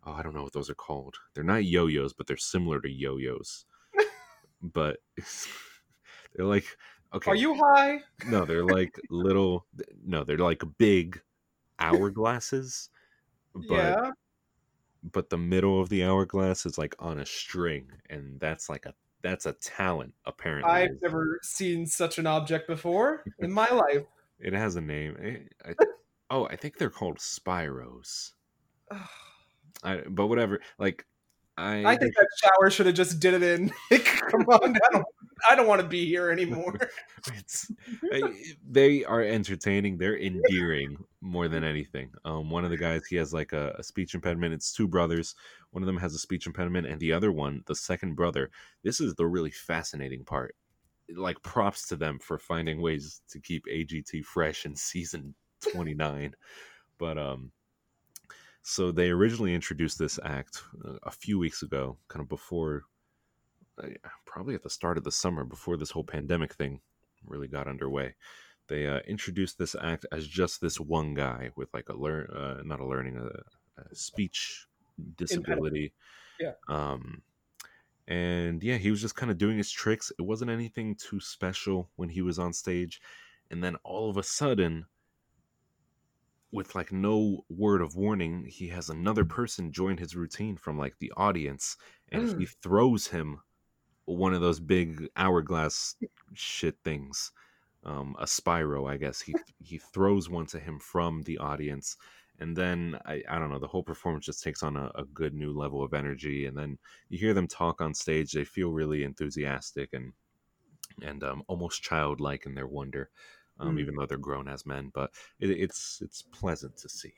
A: Oh, I don't know what those are called. They're not yo-yos, but they're similar to yo-yos. but they're like Okay.
B: Are you high?
A: No, they're like little. No, they're like big hourglasses, but
B: yeah.
A: but the middle of the hourglass is like on a string, and that's like a that's a talent apparently.
B: I've never seen such an object before in my life.
A: It has a name. Eh, I, oh, I think they're called Spyros. I, but whatever. Like, I
B: I think that shower should have just did it in. Come on, I don't, I don't want to be here anymore.
A: it's they are entertaining. They're endearing more than anything. Um, one of the guys he has like a, a speech impediment. It's two brothers. One of them has a speech impediment, and the other one, the second brother. This is the really fascinating part. Like props to them for finding ways to keep AGT fresh in season twenty nine. but um, so they originally introduced this act uh, a few weeks ago, kind of before probably at the start of the summer before this whole pandemic thing really got underway. They uh, introduced this act as just this one guy with like a learn, uh, not a learning, a, a speech disability.
B: Yeah.
A: Um, and yeah, he was just kind of doing his tricks. It wasn't anything too special when he was on stage, and then all of a sudden, with like no word of warning, he has another person join his routine from like the audience, and he throws him one of those big hourglass shit things um a spyro i guess he he throws one to him from the audience and then i i don't know the whole performance just takes on a, a good new level of energy and then you hear them talk on stage they feel really enthusiastic and and um, almost childlike in their wonder um,
B: Mm.
A: even though they're grown as men but it, it's it's pleasant to see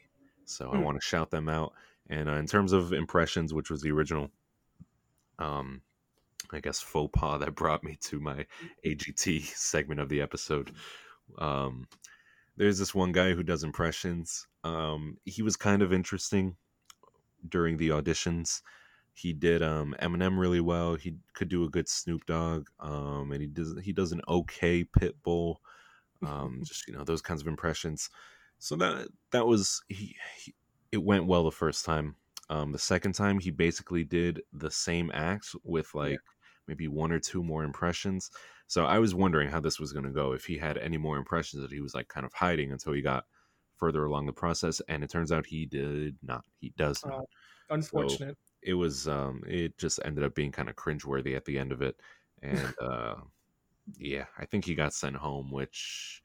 A: so i
B: Mm.
A: want to shout them out and uh, in terms of impressions which was the original um I guess faux pas that brought me to my AGT segment of the episode. Um, there's this one guy who does impressions. Um, he was kind of interesting during the auditions. He did um, Eminem really well. He could do a good Snoop Dogg, um, and he does he does an okay Pitbull. Um, just you know those kinds of impressions. So that that was he, he it went well the first time. Um, the second time he basically did the same act with like maybe one or two more impressions. So I was wondering how this was going to go if he had any more impressions that he was like kind of hiding until he got further along the process and it turns out he did not. He does not.
B: Oh. Unfortunate.
A: It was um it just ended up being kind of cringeworthy at the end of it and uh yeah, I think he got sent home which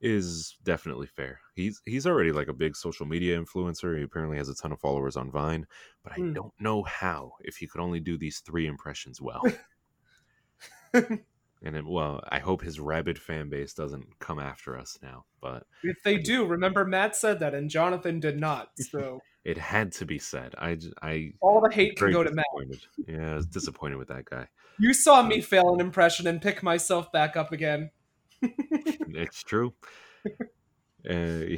A: is definitely fair. He's he's already like a big social media influencer. He apparently has a ton of followers on Vine, but I
B: Hmm.
A: don't know how if he could only do these three impressions well. and it, well, I hope his rabid fan base doesn't come after us now, but
B: if they do, remember Matt said that and Jonathan did not. So
A: it had to be said. I I
B: all the hate can go to Matt.
A: Yeah, I was disappointed with that guy.
B: You saw me fail an impression and pick myself back up again.
A: It's true. Uh,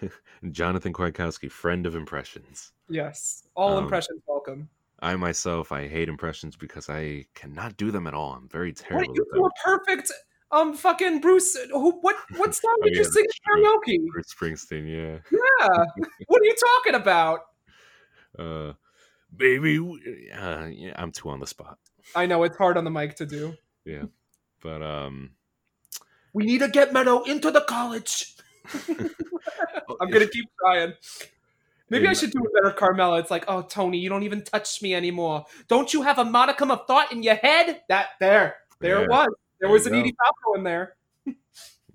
A: Jonathan Kwiatkowski, friend of impressions.
B: Yes. All
A: Um,
B: impressions welcome.
A: I myself, I hate impressions because I cannot do them at all. I'm very
B: What
A: terrible
B: you
A: at
B: do a perfect um fucking Bruce who what what song
A: Oh,
B: did you sing
A: that's
B: at
A: true.
B: karaoke?
A: Bruce Springsteen, yeah.
B: Yeah. what are you talking about?
A: Uh, baby, uh, yeah, I'm too on the spot.
B: I know it's hard on the mic to do.
A: Yeah, but um,
B: We need to get Meadow into the college. I'm gonna keep trying. Maybe I should do a better Carmela. It's like, oh Tony, you don't even touch me anymore. Don't you have a modicum of thought in your head? That there, there
A: Yeah,
B: it was. There
A: there
B: was an
A: go.
B: Edie Falco in there.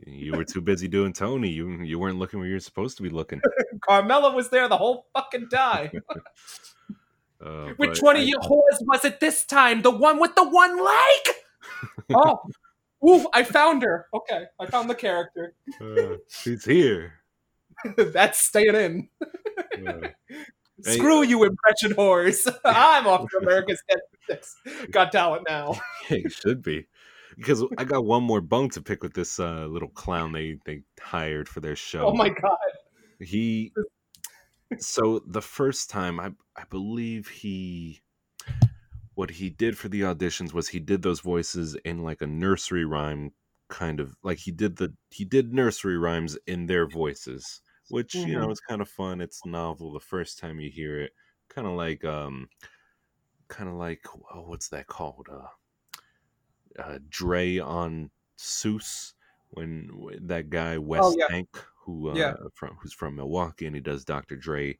A: You were too busy doing Tony. You you weren't looking where you're supposed to be looking.
B: Carmela was there the whole fucking time.
A: Uh,
B: Which one
A: I-
B: of you whores was it this time? The one with the one leg? oh, ooh, I found her. Okay, I found the character.
A: Uh, she's here.
B: That's staying in.
A: Uh.
B: Screw you, impression whores. I'm off to America's Got Talent now.
A: it should be because I got one more bone to pick with this uh, little clown they they hired for their show.
B: Oh my god.
A: he so the first time i i believe he what he did for the auditions was he did those voices in like a nursery rhyme kind of like he did the he did nursery rhymes in their voices which you know
B: Mhm.
A: is kind of fun it's novel the first time you hear it kind of like um kind of like oh, what's that called uh uh Dre on Seuss when that guy Wes
B: Oh, yeah.
A: Tank who uh,
B: Yeah.
A: from who's from Milwaukee and he does Dr. Dre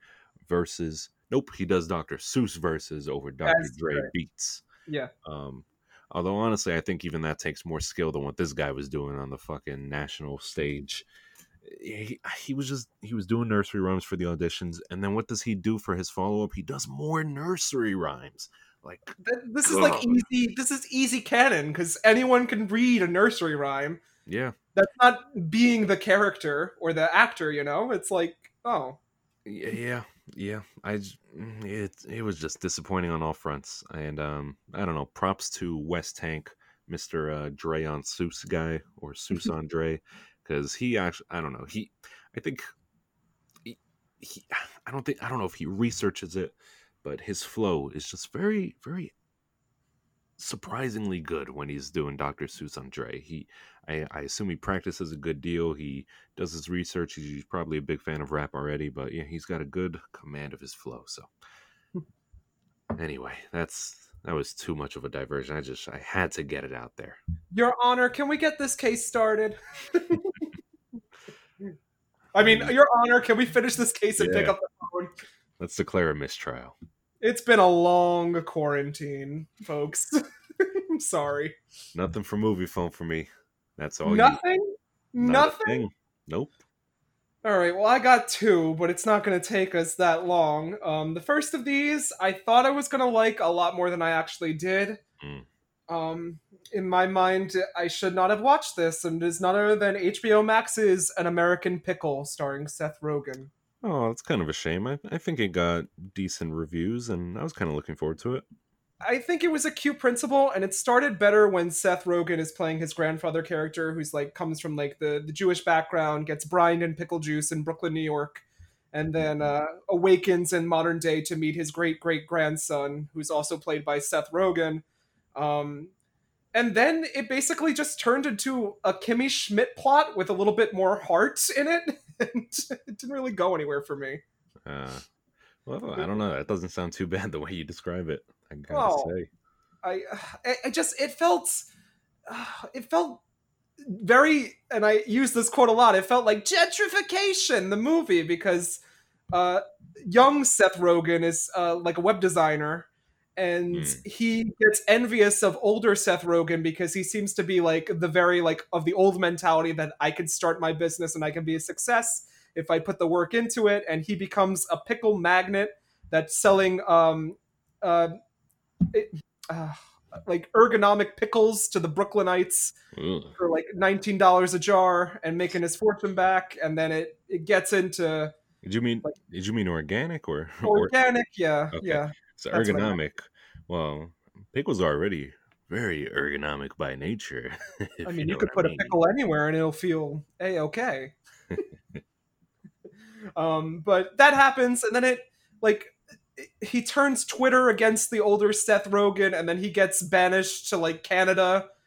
A: versus nope he does Dr. Seuss verses over Dr.
B: As
A: Dre
B: Dre.
A: beats.
B: Yeah.
A: Um, although honestly, I think even that takes more skill than what this guy was doing on the fucking national stage. He, he was just he was doing nursery rhymes for the auditions, and then what does he do for his follow up? He does more nursery rhymes. Like
B: This is like easy. This is easy canon because anyone can read a nursery rhyme.
A: yeah,
B: That's not being the character or the actor. You know, it's like oh,
A: yeah, yeah, yeah. I it it was just disappointing on all fronts, and um, I don't know. Props to Wes Tank, Mister uh, Dre on Seuss guy or Seuss on Dre, because he actually I don't know he I think he, he I don't think I don't know if he researches it, but his flow is just very very surprisingly good when he's doing Dr. Seuss on Dre. He I, I assume he practices a good deal. He does his research. He's probably a big fan of rap already, but yeah, he's got a good command of his flow. So hmm. anyway, that's that was too much of a diversion. I just I had to get it out there.
B: Your Honor, can we get this case started? I mean, hmm. Your Honor, can we finish this case and pick up the phone?
A: Let's declare a mistrial.
B: It's been a long quarantine, folks. I'm sorry.
A: Nothing for movie phone for me. That's all. you-
B: Nothing.
A: not
B: Nothing.
A: Nope.
B: All right, well, I got two, but it's not going to take us that long. Um, the first of these, I thought I was going to like a lot more than I actually did.
A: Mm.
B: Um, in my mind, I should not have watched this, and it is none other than HBO Max's An American Pickle, starring Seth Rogen.
A: Oh, it's kind of a shame. I, I think it got decent reviews, and I was kind of looking forward to it.
B: I think it was a cute principle, and it started better when Seth Rogen is playing his grandfather character, who's like comes from like the, the Jewish background, gets brined in pickle juice in Brooklyn, New York, and then uh, awakens in modern day to meet his great great grandson, who's also played by Seth Rogen. Um, and then it basically just turned into a Kimmy Schmidt plot with a little bit more heart in it, and it didn't really go anywhere for me.
A: Uh, well, I don't know. That doesn't sound too bad the way you describe it. I gotta
B: Well,
A: say.
B: I, I, just it felt, it felt very, and I use this quote a lot. It felt like gentrification, the movie, because uh, young Seth Rogen is uh, like a web designer, and
A: Hmm.
B: he gets envious of older Seth Rogen because he seems to be like the very like of the old mentality that I can start my business and I can be a success if I put the work into it, and he becomes a pickle magnet that's selling um, uh, it, uh, like ergonomic pickles to the Brooklynites
A: Ugh.
B: for like nineteen dollars a jar and making his fortune back, and then it it gets into
A: Did you mean
B: Like-
A: did you mean organic or, or
B: organic. Yeah,
A: Okay.
B: yeah.
A: so
B: that's what I meant.
A: ergonomic? Well, pickles are already very ergonomic by nature.
B: I mean, you,
A: know
B: could put
A: I
B: a
A: mean.
B: pickle anywhere and it'll feel a okay. um, but that happens, and then it like he turns Twitter against the older Seth Rogen, and then he gets banished to like Canada.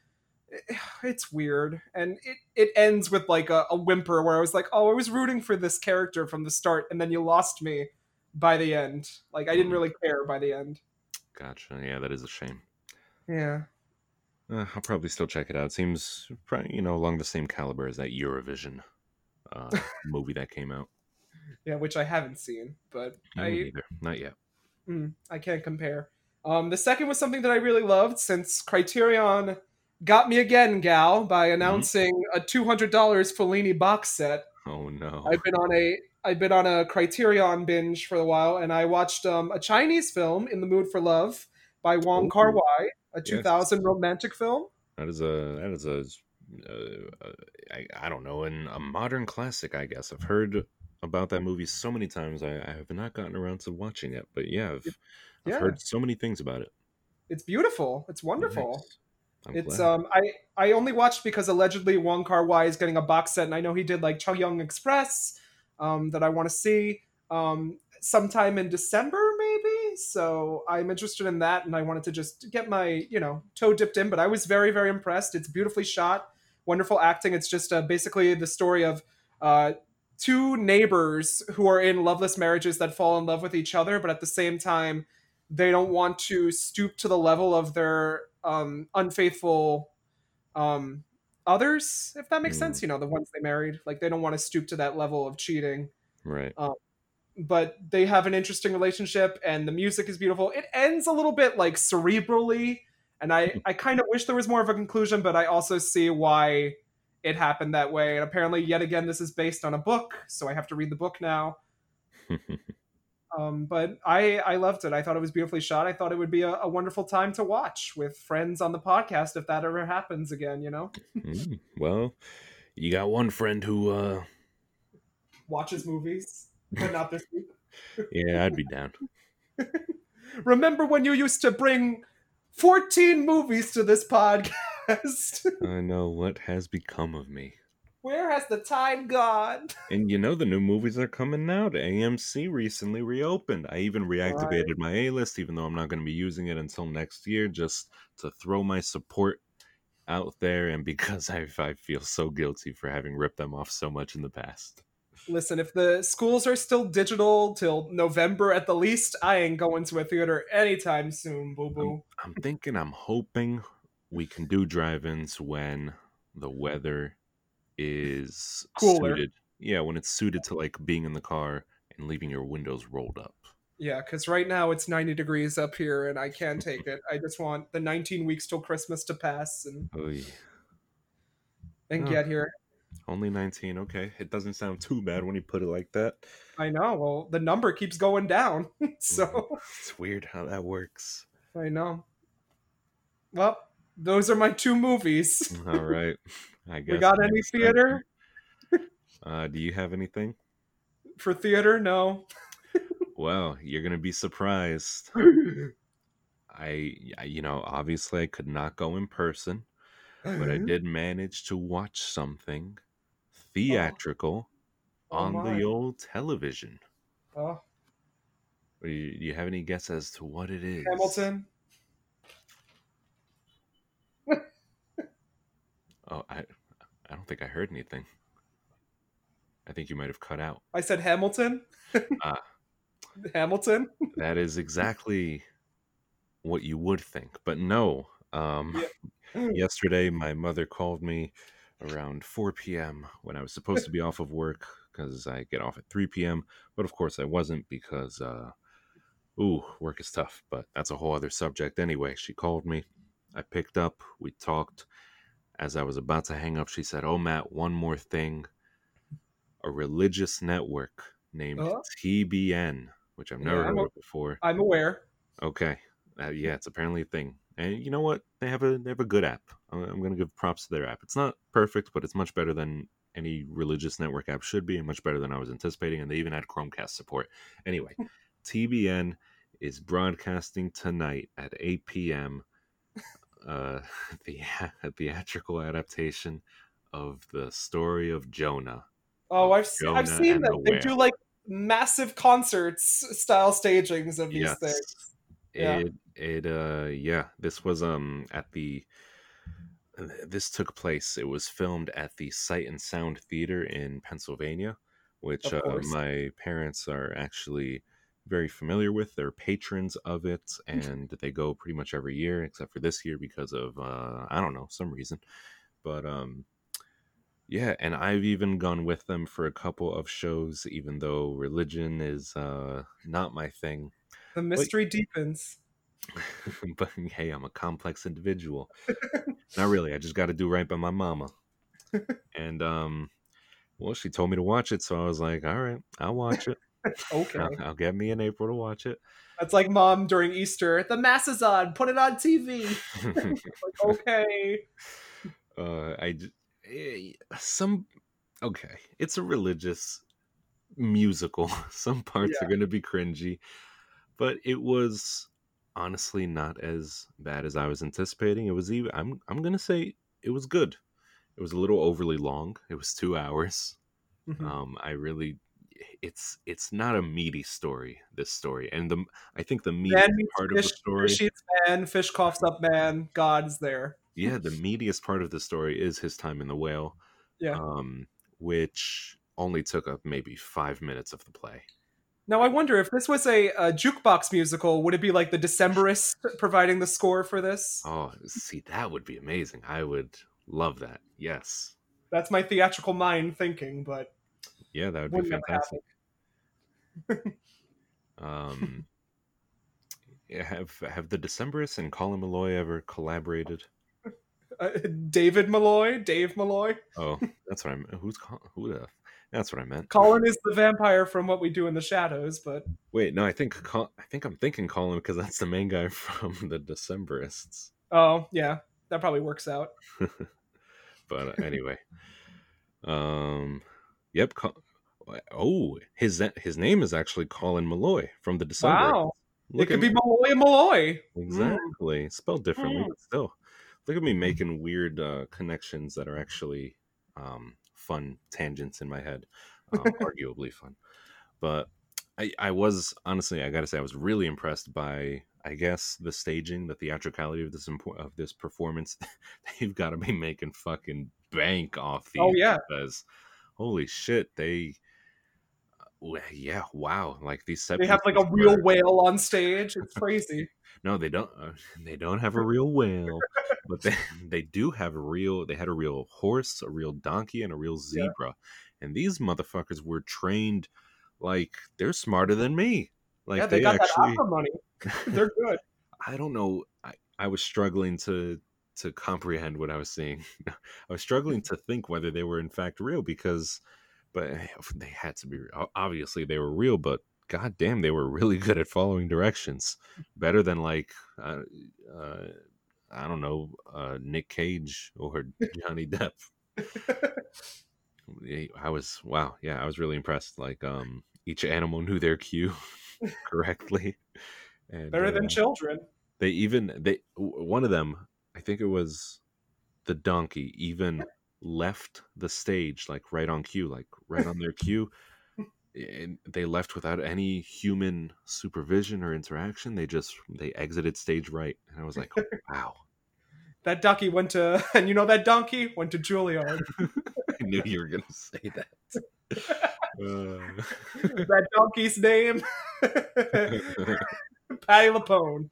B: It's weird, and it it ends with like a, a whimper where I was like, "Oh, I was rooting for this character from the start, and then you lost me by the end. Like I didn't really care by the end."
A: Gotcha. Yeah, that is a shame.
B: Yeah.
A: Uh, I'll probably still check it out. Seems you know along the same caliber as that Eurovision uh, movie that came out.
B: Yeah, which I haven't seen, but
A: Me
B: I
A: neither. Not yet.
B: Mm, I can't compare. Um, the second was something that I really loved since Criterion got me again, gal, by announcing a two hundred dollars Fellini box set.
A: Oh no.
B: I've been on a I've been on a Criterion binge for a while, and I watched um, a Chinese film, In the Mood for Love, by Wong
A: Ooh.
B: Kar Wai, a
A: Yes.
B: two thousand romantic film.
A: That is a that is a uh, uh, I, I don't know, in a modern classic, I guess. I've heard about that movie so many times. I, I have not gotten around to watching it, but yeah, I've, I've heard so many things about it.
B: It's beautiful. It's wonderful.
A: Nice.
B: It's
A: glad.
B: um I I only watched because allegedly Wong Kar Wai is getting a box set, and I know he did like Chungking Express, um, that I want to see um sometime in December maybe. So I'm interested in that, and I wanted to just get my you know toe dipped in. But I was very very impressed. It's beautifully shot, wonderful acting. It's just uh, basically the story of uh two neighbors who are in loveless marriages that fall in love with each other, but at the same time they don't want to stoop to the level of their um, unfaithful um, others, if that makes
A: Mm.
B: sense. You know, the ones they married, like they don't want to stoop to that level of cheating.
A: Right.
B: But they have an interesting relationship, and the music is beautiful. It ends a little bit like cerebrally, and I I kind of wish there was more of a conclusion, but I also see why it happened that way. And apparently, yet again, this is based on a book, so I have to read the book now. Um, but I I loved it. I thought it was beautifully shot. I thought it would be a, a wonderful time to watch with friends on the podcast if that ever happens again. You know,
A: Mm, well, you got one friend who, uh,
B: watches movies, but not this week.
A: yeah, I'd be down.
B: Remember when you used to bring fourteen movies to this podcast?
A: I know what has become of me.
B: Where has the time gone?
A: And you know the new movies are coming out. AMC recently reopened. I even reactivated my A list, even though I'm not going to be using it until next year, just to throw my support out there, and because I, I feel so guilty for having ripped them off so much in the past.
B: Listen, if the schools are still digital till November at the least, I ain't going to a theater anytime soon, boo boo.
A: I'm thinking, I'm hoping we can do drive-ins when the weather is
B: Cooler.
A: suited. Yeah, when it's suited to like being in the car and leaving your windows rolled up.
B: Yeah, because right now it's 90 degrees up here and I can't take it. I just want the 19 weeks till Christmas to pass and, and
A: Oh.
B: get here.
A: Only 19. Okay. It doesn't sound too bad when you put it like that.
B: I know. Well, the number keeps going down. so mm,
A: It's weird how that works.
B: I know. Well, those are my two movies.
A: All right. I guess.
B: we got any theater?
A: Uh, do you have anything?
B: For theater? No.
A: Well, you're going to be surprised. I, I- you know, obviously I could not go in person, but I did manage to watch something theatrical
B: Oh
A: on
B: my.
A: the old television.
B: Oh,
A: Do you, you have any guess as to what it is?
B: Hamilton.
A: Oh, I, I don't think I heard anything. I think you might have cut out.
B: I said Hamilton.
A: Ah.
B: Hamilton.
A: That is exactly what you would think, but no. Um, yesterday, my mother called me around 4 p.m. when I was supposed to be off of work because I get off at 3 p.m. But of course, I wasn't because, uh, ooh, work is tough. But that's a whole other subject. Anyway, she called me. I picked up. We talked. As I was about to hang up, she said, "Oh, Matt, one more thing. A religious network named
B: Oh.
A: TBN, which I've never
B: Yeah,
A: heard
B: a-
A: of before."
B: I'm aware.
A: Okay. Uh, yeah, it's apparently a thing. And you know what? They have a they have a good app. I'm, I'm going to give props to their app. It's not perfect, but it's much better than any religious network app should be, and much better than I was anticipating. And they even had Chromecast support. Anyway, TBN is broadcasting tonight at 8 p.m. Uh, the theatrical adaptation of the story of Jonah.
B: Oh, I've se- I've seen that
A: the
B: they do like massive concerts style stagings of these
A: Yes.
B: things. Yeah.
A: It it uh yeah, this was um at the this took place. It was filmed at the Sight and Sound Theater in Pennsylvania, which uh, my parents are actually very familiar with. They're patrons of it, and they go pretty much every year, except for this year because of uh, I don't know some reason. But um, yeah, and I've even gone with them for a couple of shows, even though religion is uh, not my thing.
B: The mystery deepens.
A: but hey, I'm a complex individual. Not really. I just got to do right by my mama. and um, well, she told me to watch it, so I was like, all right, I'll watch it.
B: Okay.
A: I'll, I'll get me in April to watch it.
B: That's like mom during Easter. The mass is on. Put it on TV. Like, okay.
A: uh, I eh, some okay. It's a religious musical. Some parts are going to be cringy, but it was honestly not as bad as I was anticipating. It was even. I'm I'm gonna say it was good. It was a little overly long. It was two hours.
B: Mhm.
A: Um, I really. It's it's not a meaty story. This story, and the I think the
B: meets
A: part of the story.
B: fish eats man, fish coughs up man, God's there.
A: yeah the meatiest part of the story is his time in the whale
B: Yeah.
A: um which only took up maybe five minutes of the play
B: Now I wonder if this was a, a jukebox musical, would it be like the Decemberists providing the score for this?
A: oh see that would be amazing i would Love that. Yes.
B: That's my theatrical mind thinking, but
A: Yeah, that would be
B: wouldn't have
A: fantastic. Um, have have the Decemberists and Colin Malloy ever collaborated?
B: Uh, David Malloy, Dave Malloy.
A: Oh, that's what I'm. Who's who the? That's what I meant.
B: Colin is the vampire from What We Do in the Shadows, but
A: Wait, no, I think Col- I think I'm thinking Colin because that's the main guy from the Decemberists.
B: oh yeah, that probably works out.
A: But uh, anyway, um, yep. Oh, his his name is actually Colin Meloy from the Decemberists.
B: Wow,
A: Look
B: it could be
A: me.
B: Malloy and Malloy.
A: Exactly. Spelled differently,
B: Mm.
A: but still. Look at me making weird uh, connections that are actually um, fun tangents in my head. Um, arguably fun. But I, I was, honestly, I got to say, I was really impressed by, I guess, the staging, the theatricality of this impo- of this performance. They've got to be making fucking bank off these.
B: Oh, yeah.
A: Because, holy shit, they. uh, Yeah, wow! Like these
B: They have like a
A: pieces
B: real whale on stage. It's crazy.
A: no, they don't. Uh, they don't have a real whale, but they they do have a real. They had a real horse, a real donkey, and a real
B: Yeah.
A: zebra. And these motherfuckers were trained like they're smarter than me. Like
B: yeah, they,
A: they,
B: got
A: actually.
B: that opera money. They're good.
A: I don't know. I, I was struggling to to comprehend what I was seeing. I was struggling to think whether they were in fact real because, but eh, they had to be. Obviously, they were real, but god damn, they were really good at following directions. Better than like, uh, uh, I don't know, uh, Nick Cage or Johnny Depp. I was wow, yeah, I was really impressed. Like, um, each animal knew their cue correctly. And,
B: Better
A: uh,
B: than children.
A: they even they one of them i think it was the donkey even left the stage like right on cue like right on their cue and they left without any human supervision or interaction. They just they exited stage right and i was like wow.
B: That donkey went to, and you know that donkey? Went to Juilliard.
A: i knew you were gonna say that. Uh,
B: that donkey's name, Patti LuPone.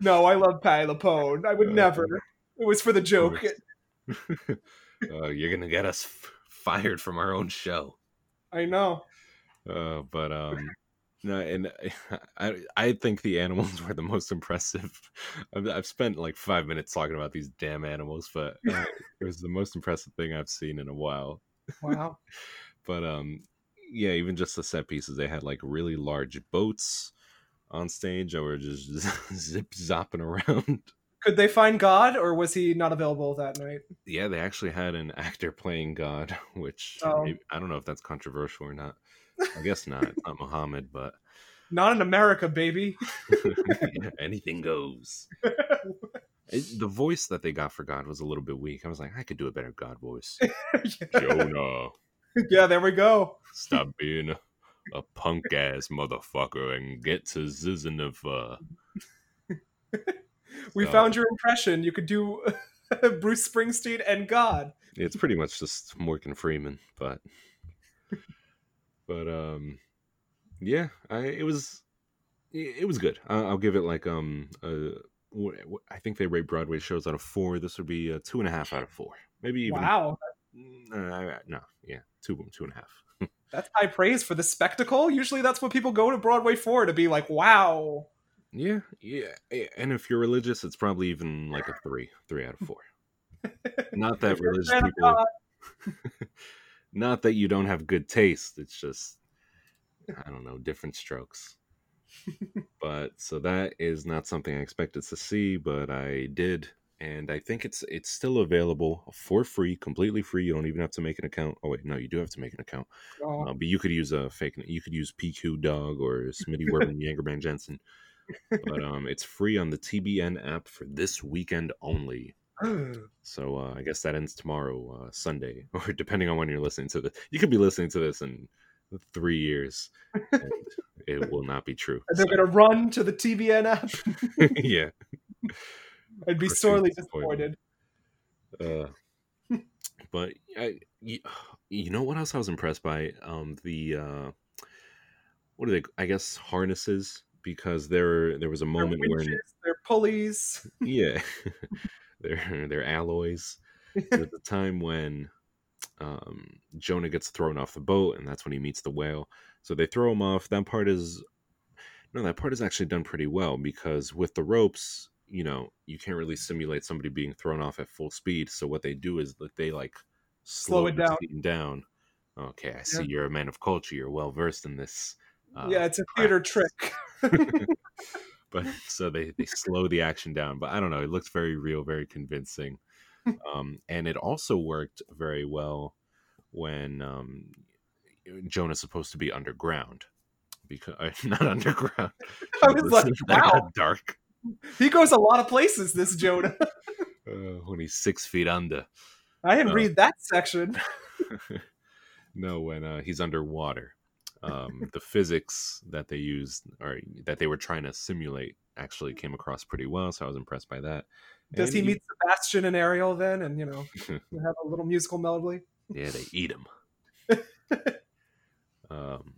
B: No, I love Patti LuPone. I would
A: Uh,
B: never. It was for the joke.
A: uh, you're gonna get us f- fired from our own show
B: I know.
A: Uh, but um, no, and I I think the animals were the most impressive. I've, I've spent like five minutes talking about these damn animals, but uh, it was the most impressive thing I've seen in a while.
B: Wow.
A: But um, yeah, even just the set pieces, they had like really large boats on stage or just zip zopping around.
B: Could they find God, or was he not available that night?
A: Yeah, they actually had an actor playing God, which
B: Oh.
A: maybe, I don't know if that's controversial or not. I guess not. It's not Muhammad, but
B: Not in America, baby.
A: anything goes. It- the voice that they got for God was a little bit weak. I was like, I could do a better God voice. Jonah,
B: yeah, there we go.
A: stop being a, a punk ass motherfucker and get to Zizinova.
B: We
A: So-
B: found your impression. You could do Bruce Springsteen and God.
A: It's pretty much just Morgan Freeman, but but um, yeah, I it was it was good. I, I'll give it like um uh. wh- I think they rate Broadway shows out of four. This would be a two and a half out of four, maybe even
B: Wow,
A: Uh, no, yeah, two, two and a half.
B: That's high praise for the spectacle. Usually, that's what people go to Broadway for to be like, "Wow."
A: Yeah, yeah, eh, and if you're religious, it's probably even like a three, three out of four. Not that
B: If you're a
A: religious people, not that you don't have good taste. It's just, I don't know, different strokes. but so that is not something I expected to see, but I did, and I think it's it's still available for free, completely free. You don't even have to make an account. Oh wait, no, you do have to make an account.
B: oh,
A: Uh, but you could use a fake. You could use PQ Dog or Smitty Werbenjagermanjensen. But um, it's free on the TBN app for this weekend only. So uh, I guess that ends tomorrow, uh, Sunday, or depending on when you're listening to this. You could be listening to this in three years, and it will not be true.
B: and they're gonna run to the TBN app.
A: Yeah.
B: I'd be sorely disappointed.
A: Uh, but I, you, you know what else I was impressed by? Um, the uh, what are they? I guess harnesses because there there was a moment where
B: winches, they're pulleys.
A: yeah, they're they're alloys. At the time when um, Jonah gets thrown off the boat, and that's when he meets the whale. So they throw him off. That part is no, that part is actually done pretty well because with the ropes, you know, you can't really simulate somebody being thrown off at full speed. So what they do is that they like
B: Slow it down.
A: down. Okay, I see you're a man of culture. You're well versed in this. uh,
B: yeah, it's a theater trick.
A: but so they they slow the action down but i don't know it looks very real very convincing um and it also worked very well when um jonah's supposed to be underground because not underground
B: I was like, wow.
A: dark
B: he goes a lot of places, this Jonah.
A: uh, when he's six feet under
B: I didn't
A: Oh.
B: read that section.
A: no when uh, he's underwater um, the physics that they used or that they were trying to simulate actually came across pretty well so i was impressed by that
B: Does he
A: you-
B: meet Sebastian and Ariel then, and you know, have a little musical melody?
A: Yeah, they eat him. um,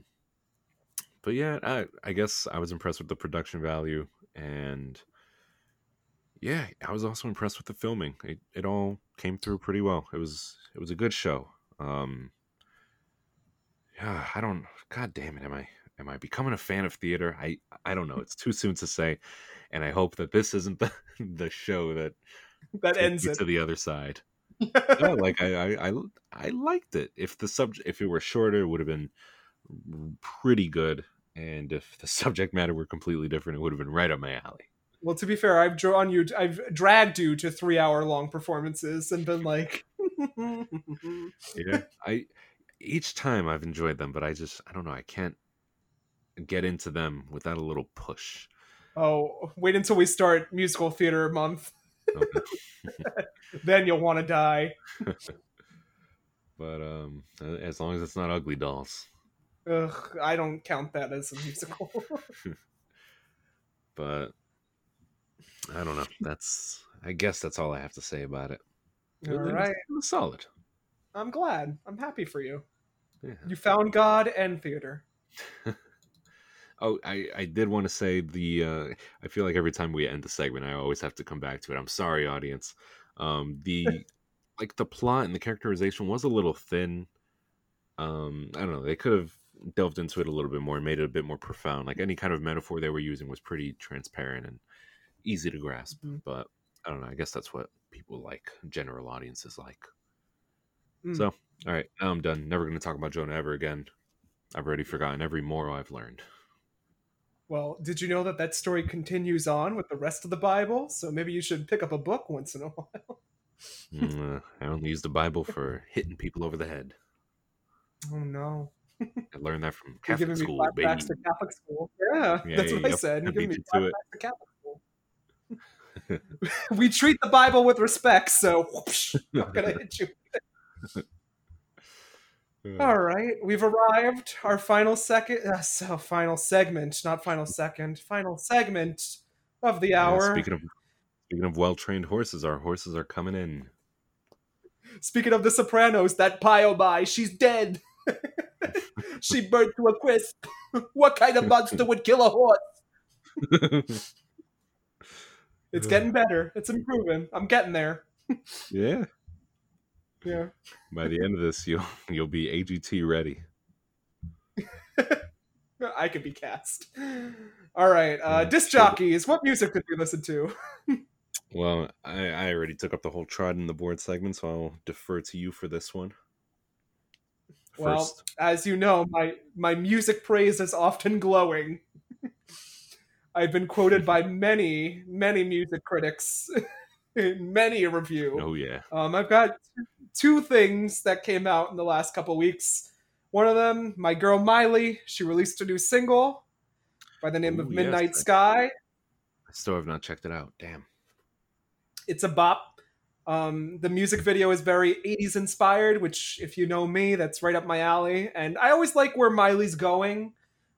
A: but yeah, I I guess I was impressed with the production value, and yeah, I was also impressed with the filming. It it all came through pretty well. It was it was a good show. Um, yeah, I don't. God damn it, am I am I becoming a fan of theater? I I don't know. It's too soon to say, and I hope that this isn't the the show that
B: That ends it.
A: to the other side no, like I, I, I, I liked it. If the subject, if it were shorter, it would have been pretty good. And if the subject matter were completely different, it would have been right up my alley.
B: Well, to be fair, I've drawn you, I've dragged you to three hour long performances and been like,
A: Yeah, I each time I've enjoyed them, but I just, I don't know, I can't get into them without a little push.
B: oh, wait until we start musical theater month.
A: Okay.
B: Then you'll want to die.
A: but um, as long as it's not Ugly Dolls.
B: Ugh, I don't count that as a musical.
A: But I don't know. That's, I guess that's all I have to say about it.
B: All
A: It was-
B: right.
A: it was solid.
B: I'm glad. I'm happy for you.
A: Yeah.
B: You found God and theater.
A: Oh, I, I did want to say the uh, I feel like every time we end the segment, I always have to come back to it. I'm sorry, audience. Um, the like the plot and the characterization was a little thin. Um, I don't know. They could have delved into it a little bit more and made it a bit more profound. Like any kind of metaphor they were using was pretty transparent and easy to grasp.
B: Mhm.
A: But I don't know. I guess that's what people like, general audiences like.
B: Mm.
A: So, all right, now I'm done. Never going to talk about Jonah ever again. I've already forgotten every moral I've learned.
B: Well, did you know that that story continues on with the rest of the Bible? So maybe you should pick up a book once in a while.
A: Mm, uh, I only use the Bible for hitting people over the head.
B: Oh no.
A: I learned that from
B: You're
A: Catholic school, baby.
B: to Catholic school. Yeah,
A: Yeah,
B: that's what I said. You're giving me
A: you to it.
B: to Catholic school. we treat the Bible with respect, so whoosh, I'm not gonna hit you.
A: Uh,
B: All right, we've arrived. Our final second, uh, so final segment, not final second, final segment of the
A: yeah,
B: hour.
A: speaking of speaking of well trained horses, our horses are coming in.
B: Speaking of the Sopranos, that Pie-O-My, she's dead. she burnt to a crisp. what kind of monster would kill a horse? It's getting better. It's improving. I'm getting there.
A: yeah.
B: Yeah.
A: By the end of this, you'll you'll be AGT ready.
B: I could be cast. All right. Uh, disc jockeys, what music did we listen to?
A: Well, I, I already took up the whole trot in the board segment, so I'll defer to you for this one.
B: Well,
A: First,
B: as you know, my my music praise is often glowing. I've been quoted by many, many music critics in many a review.
A: oh yeah,
B: Um, I've got two things that came out in the last couple weeks. One of them, my girl Miley, she released a new single by the name of
A: Ooh, yes,
B: Midnight
A: I-
B: Sky.
A: I still have not checked it out. Damn.
B: It's a bop. Um, the music video is very 80s inspired, which, if you know me, that's right up my alley. And I always like where Miley's going.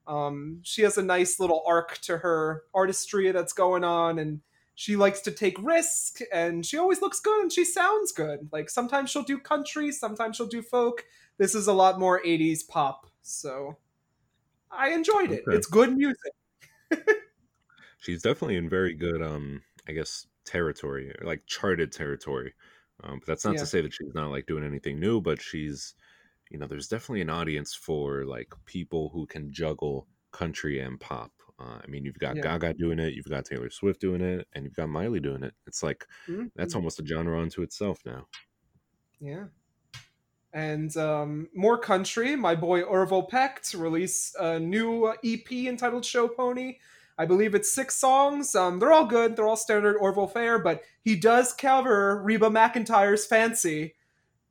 B: Um, she has a nice little arc to her artistry that's going on, and she likes to take risk, and she always looks good and she sounds good. Like sometimes she'll do country, sometimes she'll do folk. This is a lot more 80s pop, so I enjoyed it.
A: Okay.
B: It's good music.
A: she's definitely in very good, um, I guess, territory, like charted territory. Um, but that's not
B: Yeah.
A: to say that she's not like doing anything new, but she's, you know, there's definitely an audience for like people who can juggle country and pop. Uh, I mean, you've got
B: Yeah.
A: Gaga doing it, you've got Taylor Swift doing it, and you've got Miley doing it. It's like
B: Mhm.
A: that's almost a genre unto itself now.
B: Yeah. And um, more country. My boy Orville Peck to release a new EP entitled Show Pony. I believe it's six songs. Um, they're all good. They're all standard Orville fare, but he does cover Reba McEntire's Fancy.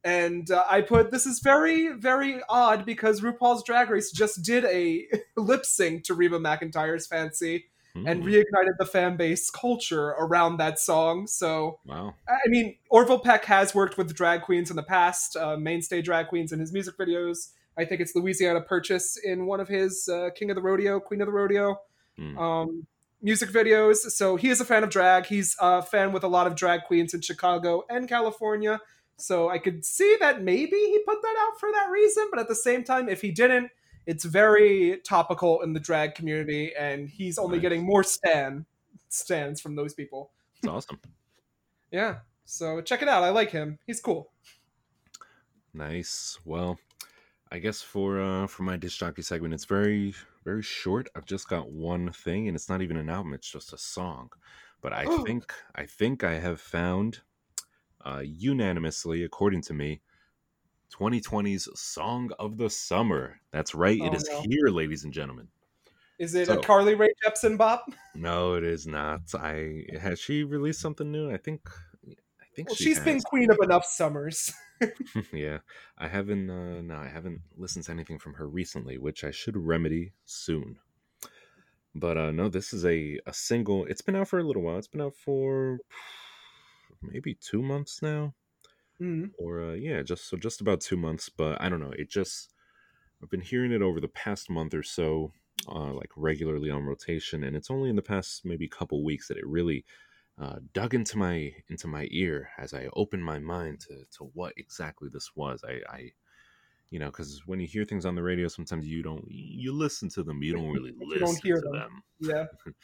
B: And uh, I put this is very, very odd because RuPaul's Drag Race just did a lip sync to Reba McEntire's Fancy and
A: Hmm,
B: reignited the fan base culture around that song. So
A: wow.
B: I mean, Orville Peck has worked with drag queens in the past, uh, mainstay drag queens in his music videos. I think it's Louisiana Purchase in one of his uh, King of the Rodeo, Queen of the Rodeo
A: Hmm.
B: um, music videos. So he is a fan of drag. He's a fan with a lot of drag queens in Chicago and California. So I could see that maybe he put that out for that reason. But at the same time, if he didn't, it's very topical in the drag community, and he's only
A: Nice.
B: getting more stan stands from those people.
A: It's awesome.
B: Yeah. So check it out. I like him. He's cool.
A: Nice. Well, I guess for uh for my disc jockey segment, it's very very short. I've just got one thing, and it's not even an album; it's just a song. But I
B: Oh.
A: think I think I have found, uh, unanimously, according to me, 2020's song of the summer. That's right, it
B: Oh,
A: is
B: no.
A: here, ladies and gentlemen.
B: Is it
A: So-
B: a Carly Rae Jepsen bop?
A: No, it is not. I has she released something new? I think. I think
B: Well,
A: she
B: she's been queen of enough summers.
A: yeah, I haven't. Uh, no, I haven't listened to anything from her recently, which I should remedy soon. But uh, no, this is a a single. It's been out for a little while. It's been out for maybe two months now,
B: Mhm.
A: or uh, yeah, just so just about two months. But I don't know. It just I've been hearing it over the past month or so, uh, like regularly on rotation, and it's only in the past maybe couple weeks that it really uh, dug into my into my ear as I opened my mind to to what exactly this was. I, I you know, because when you hear things on the radio, sometimes you don't you listen to them, you don't really
B: But
A: listen
B: don't hear
A: to
B: them.
A: them.
B: Yeah.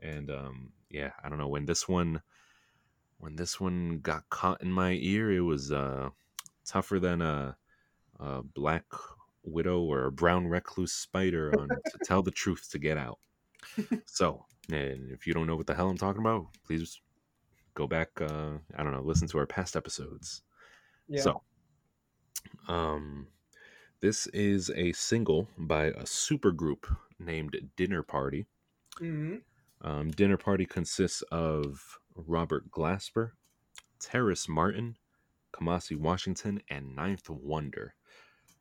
A: And um, yeah, I don't know when this one when this one got caught in my ear, it was uh tougher than a, a black widow or a brown recluse spider on to tell the truth to get out. So, and if you don't know what the hell I'm talking about, please go back. Uh, I don't know, listen to our past episodes.
B: Yeah.
A: So, um, this is a single by a supergroup named Dinner Party.
B: Mhm.
A: Um, Dinner Party consists of Robert Glasper, Terrace Martin, Kamasi Washington, and Ninth Wonder.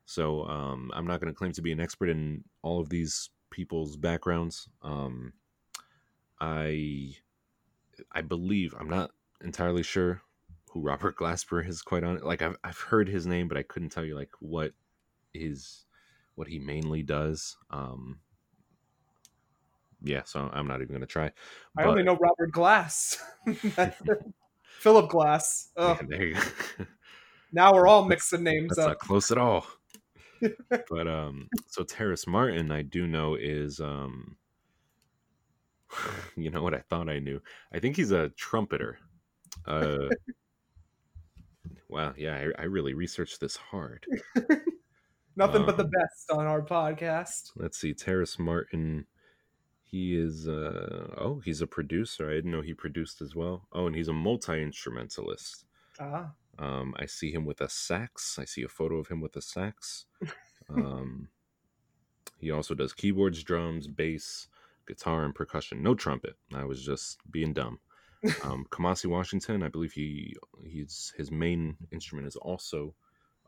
A: So um, I'm not going to claim to be an expert in all of these people's backgrounds. Um, I I believe I'm not entirely sure who Robert Glasper is. Quite on it. like I've I've heard his name, but I couldn't tell you like what is what he mainly does. Um, yeah, so I'm not even going to try.
B: I only know Robert Glass. Philip Glass.
A: Yeah, there you go.
B: Now we're all mixing names
A: That's
B: up.
A: not close at all. but um, so Terrace Martin, I do know is um, you know what I thought I knew. I think he's a trumpeter. Uh, wow, yeah, I, I really researched this hard.
B: Nothing but the
A: um,
B: best on our podcast.
A: Let's see, Terrace Martin. He is uh oh, he's a producer. I didn't know he produced as well. Oh, and he's a multi instrumentalist.
B: Ah.
A: Um, I see him with a sax. I see a photo of him with a sax. Um, he also does keyboards, drums, bass, guitar, and percussion. No trumpet. I was just being dumb. Um, Kamasi Washington, I believe he he's his main instrument is also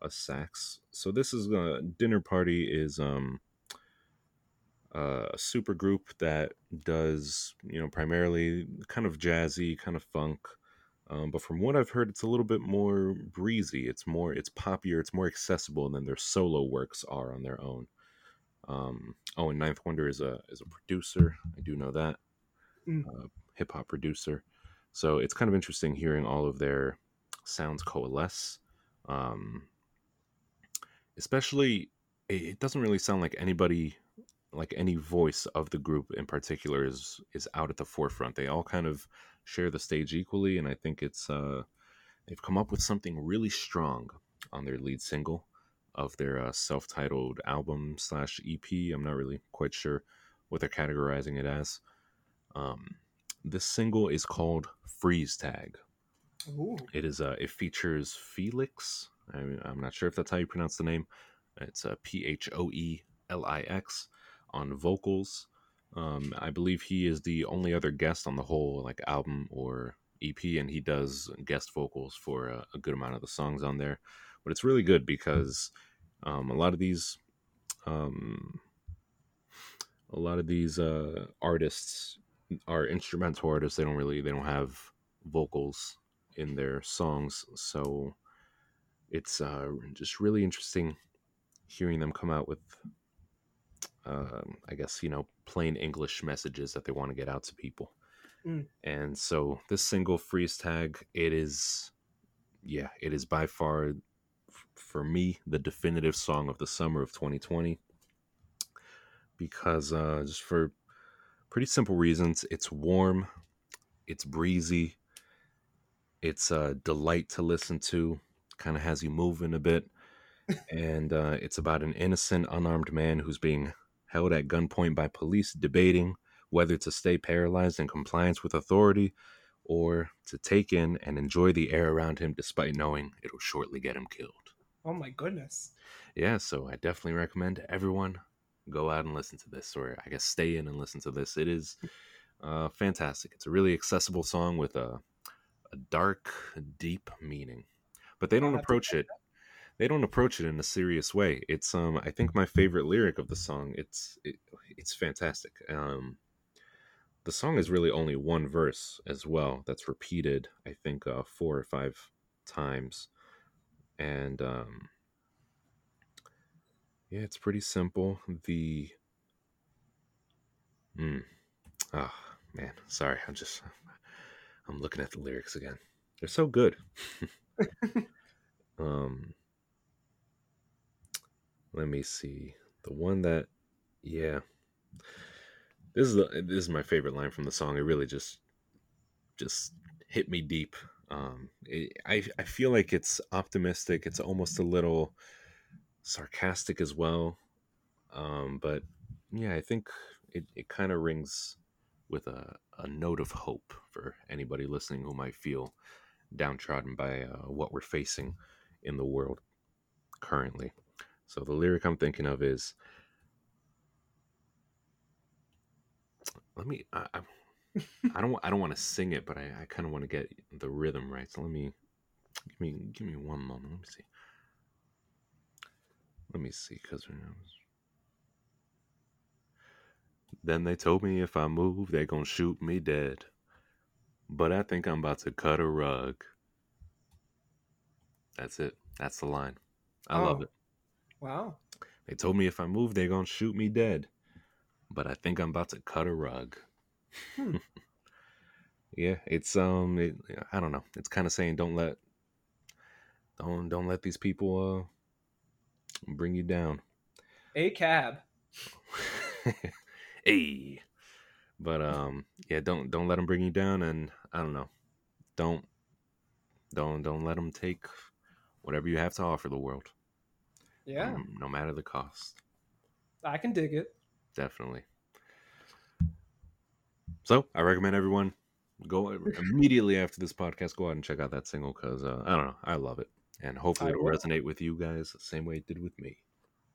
A: a sax. So this is a dinner party is um a super group that does you know primarily kind of jazzy, kind of funk. Um, but from what I've heard, it's a little bit more breezy. It's more, it's poppier. It's more accessible than their solo works are on their own. Um, oh, and Ninth Wonder is a is a producer. I do know that
B: Mm.
A: uh, hip hop producer. So it's kind of interesting hearing all of their sounds coalesce. Um, especially, it it doesn't really sound like anybody like any voice of the group in particular is is out at the forefront. They all kind of share the stage equally, and I think it's uh, they've come up with something really strong on their lead single of their uh, self-titled album slash EP. I'm not really quite sure what they're categorizing it as. Um, this single is called Freeze Tag.
B: Ooh.
A: It is uh, it features Phoelix. I, I'm not sure if that's how you pronounce the name. It's uh, P H O E L I X on vocals. Um, I believe he is the only other guest on the whole like album or EP, and he does guest vocals for a, a good amount of the songs on there. But it's really good because um, a lot of these, um, a lot of these uh, artists are instrumental artists. They don't really they don't have vocals in their songs, so it's uh, just really interesting hearing them come out with um, I guess, you know, plain English messages that they want to get out to people.
B: Mm.
A: And so this single freeze tag, it is, yeah, it is by far, for me, the definitive song of the summer of 2020. Because uh, just for pretty simple reasons, it's warm, it's breezy, it's a delight to listen to, kind of has you moving a bit. and uh, it's about an innocent, unarmed man who's being held at gunpoint by police debating whether to stay paralyzed in compliance with authority or to take in and enjoy the air around him despite knowing it'll shortly get him killed.
B: Oh my goodness.
A: Yeah, so I definitely recommend everyone go out and listen to this, or I guess stay in and listen to this. It is uh, fantastic. It's a really accessible song with a, a dark, deep meaning, but they don't approach it they don't approach it in a serious way. It's um I think my favorite lyric of the song. It's it, it's fantastic. Um the song is really only one verse as well that's repeated I think uh 4 or 5 times. And um yeah, it's pretty simple. The mm, oh man, sorry. I'm just I'm looking at the lyrics again. They're so good. um let me see. The one that, yeah, this is the, this is my favorite line from the song. It really just just hit me deep. Um, it, I I feel like it's optimistic. It's almost a little sarcastic as well. Um, but yeah, I think it, it kind of rings with a, a note of hope for anybody listening who might feel downtrodden by uh, what we're facing in the world currently. So the lyric I'm thinking of is let me I, I, I don't I don't want to sing it, but I, I kind of want to get the rhythm right. So let me give me give me one moment. Let me see. Let me see, cause then they told me if I move, they gonna shoot me dead. But I think I'm about to cut a rug. That's it. That's the line. I oh. love it.
B: Wow.
A: They told me if I move, they're gonna shoot me dead. But I think I'm about to cut a rug. Hmm. yeah, it's um, it, I don't know. It's kind of saying don't let, don't don't let these people uh bring you down.
B: A cab.
A: hey, but um, yeah, don't don't let them bring you down, and I don't know, don't don't don't let them take whatever you have to offer the world.
B: Yeah.
A: Um, no matter the cost.
B: I can dig it.
A: Definitely. So I recommend everyone go immediately after this podcast. Go out and check out that single because uh, I don't know, I love it, and hopefully it'll resonate with you guys the same way it did with me.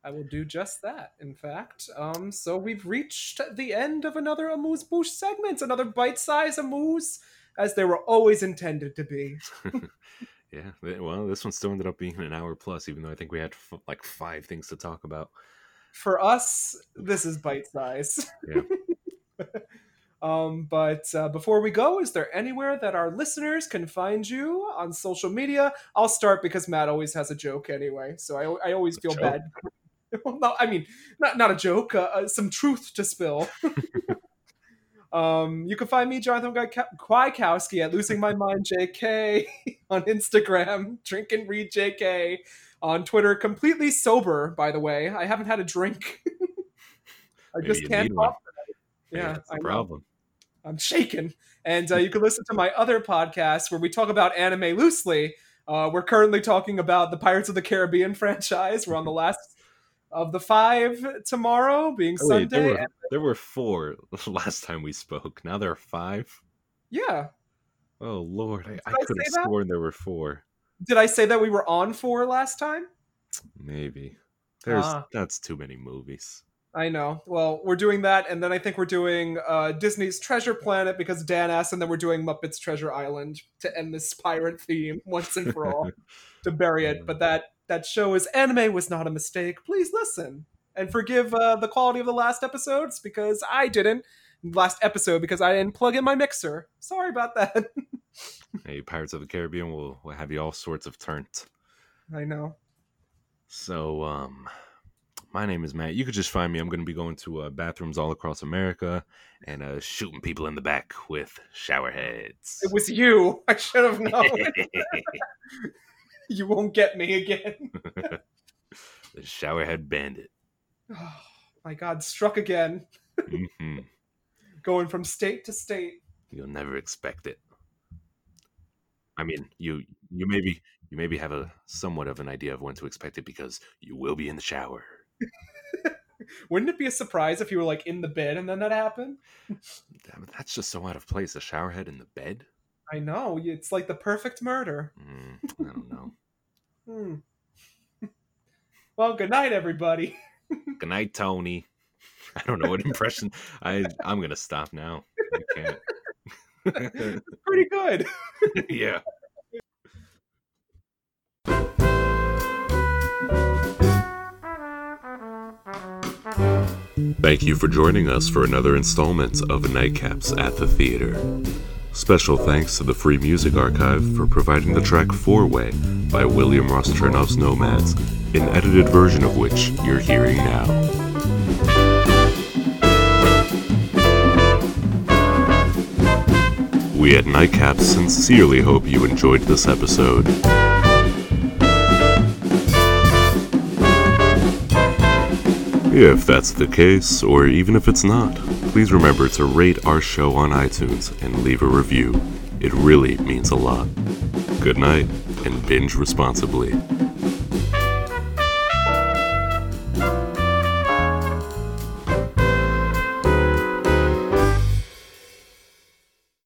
B: I will do just that. In fact, um, so we've reached the end of another Amuse Bouche segment, another bite-sized Amuse, as they were always intended to be.
A: Yeah, well, this one still ended up being an hour plus, even though I think we had f- like five things to talk about.
B: For us, this is bite size. Yeah. um, but uh, before we go, is there anywhere that our listeners can find you on social media? I'll start because Matt always has a joke anyway, so I, I always feel bad. no, I mean, not not a joke, uh, uh, some truth to spill. Um, you can find me, Jonathan Kwiatkowski, at Losing My Mind JK on Instagram, Drink and Read JK on Twitter, completely sober, by the way. I haven't had a drink. I
A: Maybe
B: just can't
A: need one.
B: talk tonight. Yeah,
A: that's the problem.
B: I'm shaken. And uh, you can listen to my other podcast where we talk about anime loosely. Uh, we're currently talking about the Pirates of the Caribbean franchise. We're on the last of the five tomorrow, being
A: Oh, wait, there
B: Sunday.
A: were there were four last time we spoke. Now there are five.
B: yeah.
A: Oh Lord, I, I
B: I
A: could have sworn there were four.
B: Did I say that we were on four last time?
A: Maybe. There's
B: Ah.
A: that's too many movies.
B: I know. Well, we're doing that, and then I think we're doing uh, Disney's Treasure Planet because Dan asked, and then we're doing Muppets Treasure Island to end this pirate theme once and for all, to bury it. But that that show is anime was not a mistake. Please listen and forgive uh, the quality of the last episodes because I didn't. Last episode because I didn't plug in my mixer. Sorry about that.
A: hey, Pirates of the Caribbean will, will have you all sorts of turns.
B: I know.
A: So, um, my name is Matt. You could just find me. I'm going to be going to uh, bathrooms all across America and uh, shooting people in the back with shower heads.
B: It was you. I should have known. you won't get me again.
A: the showerhead bandit.
B: Oh, my God, struck again.
A: hmm
B: Going from state to state.
A: You'll never expect it. I mean, you you maybe you maybe have a somewhat of an idea of when to expect it because you will be in the shower.
B: Wouldn't it be a surprise if you were like in the bed and then that happened?
A: Damn it, that's just so out of place. A showerhead in the bed?
B: I know. It's like the perfect murder.
A: Mm, I don't know.
B: Hmm. Well, good night, everybody.
A: Good night, Tony. I don't know what impression. I I'm gonna stop now. I can't.
B: Pretty good.
A: yeah. Thank you for joining us for another installment of Nightcaps at the Theater. Special thanks to the Free Music Archive for providing the track Four Way by William Ross Chernoff's Nomads, an edited version of which you're hearing now. We at Nightcaps sincerely hope you enjoyed this episode. If that's the case, or even if it's not, please remember to rate our show on iTunes and leave a review. It really means a lot. Good night, and binge responsibly.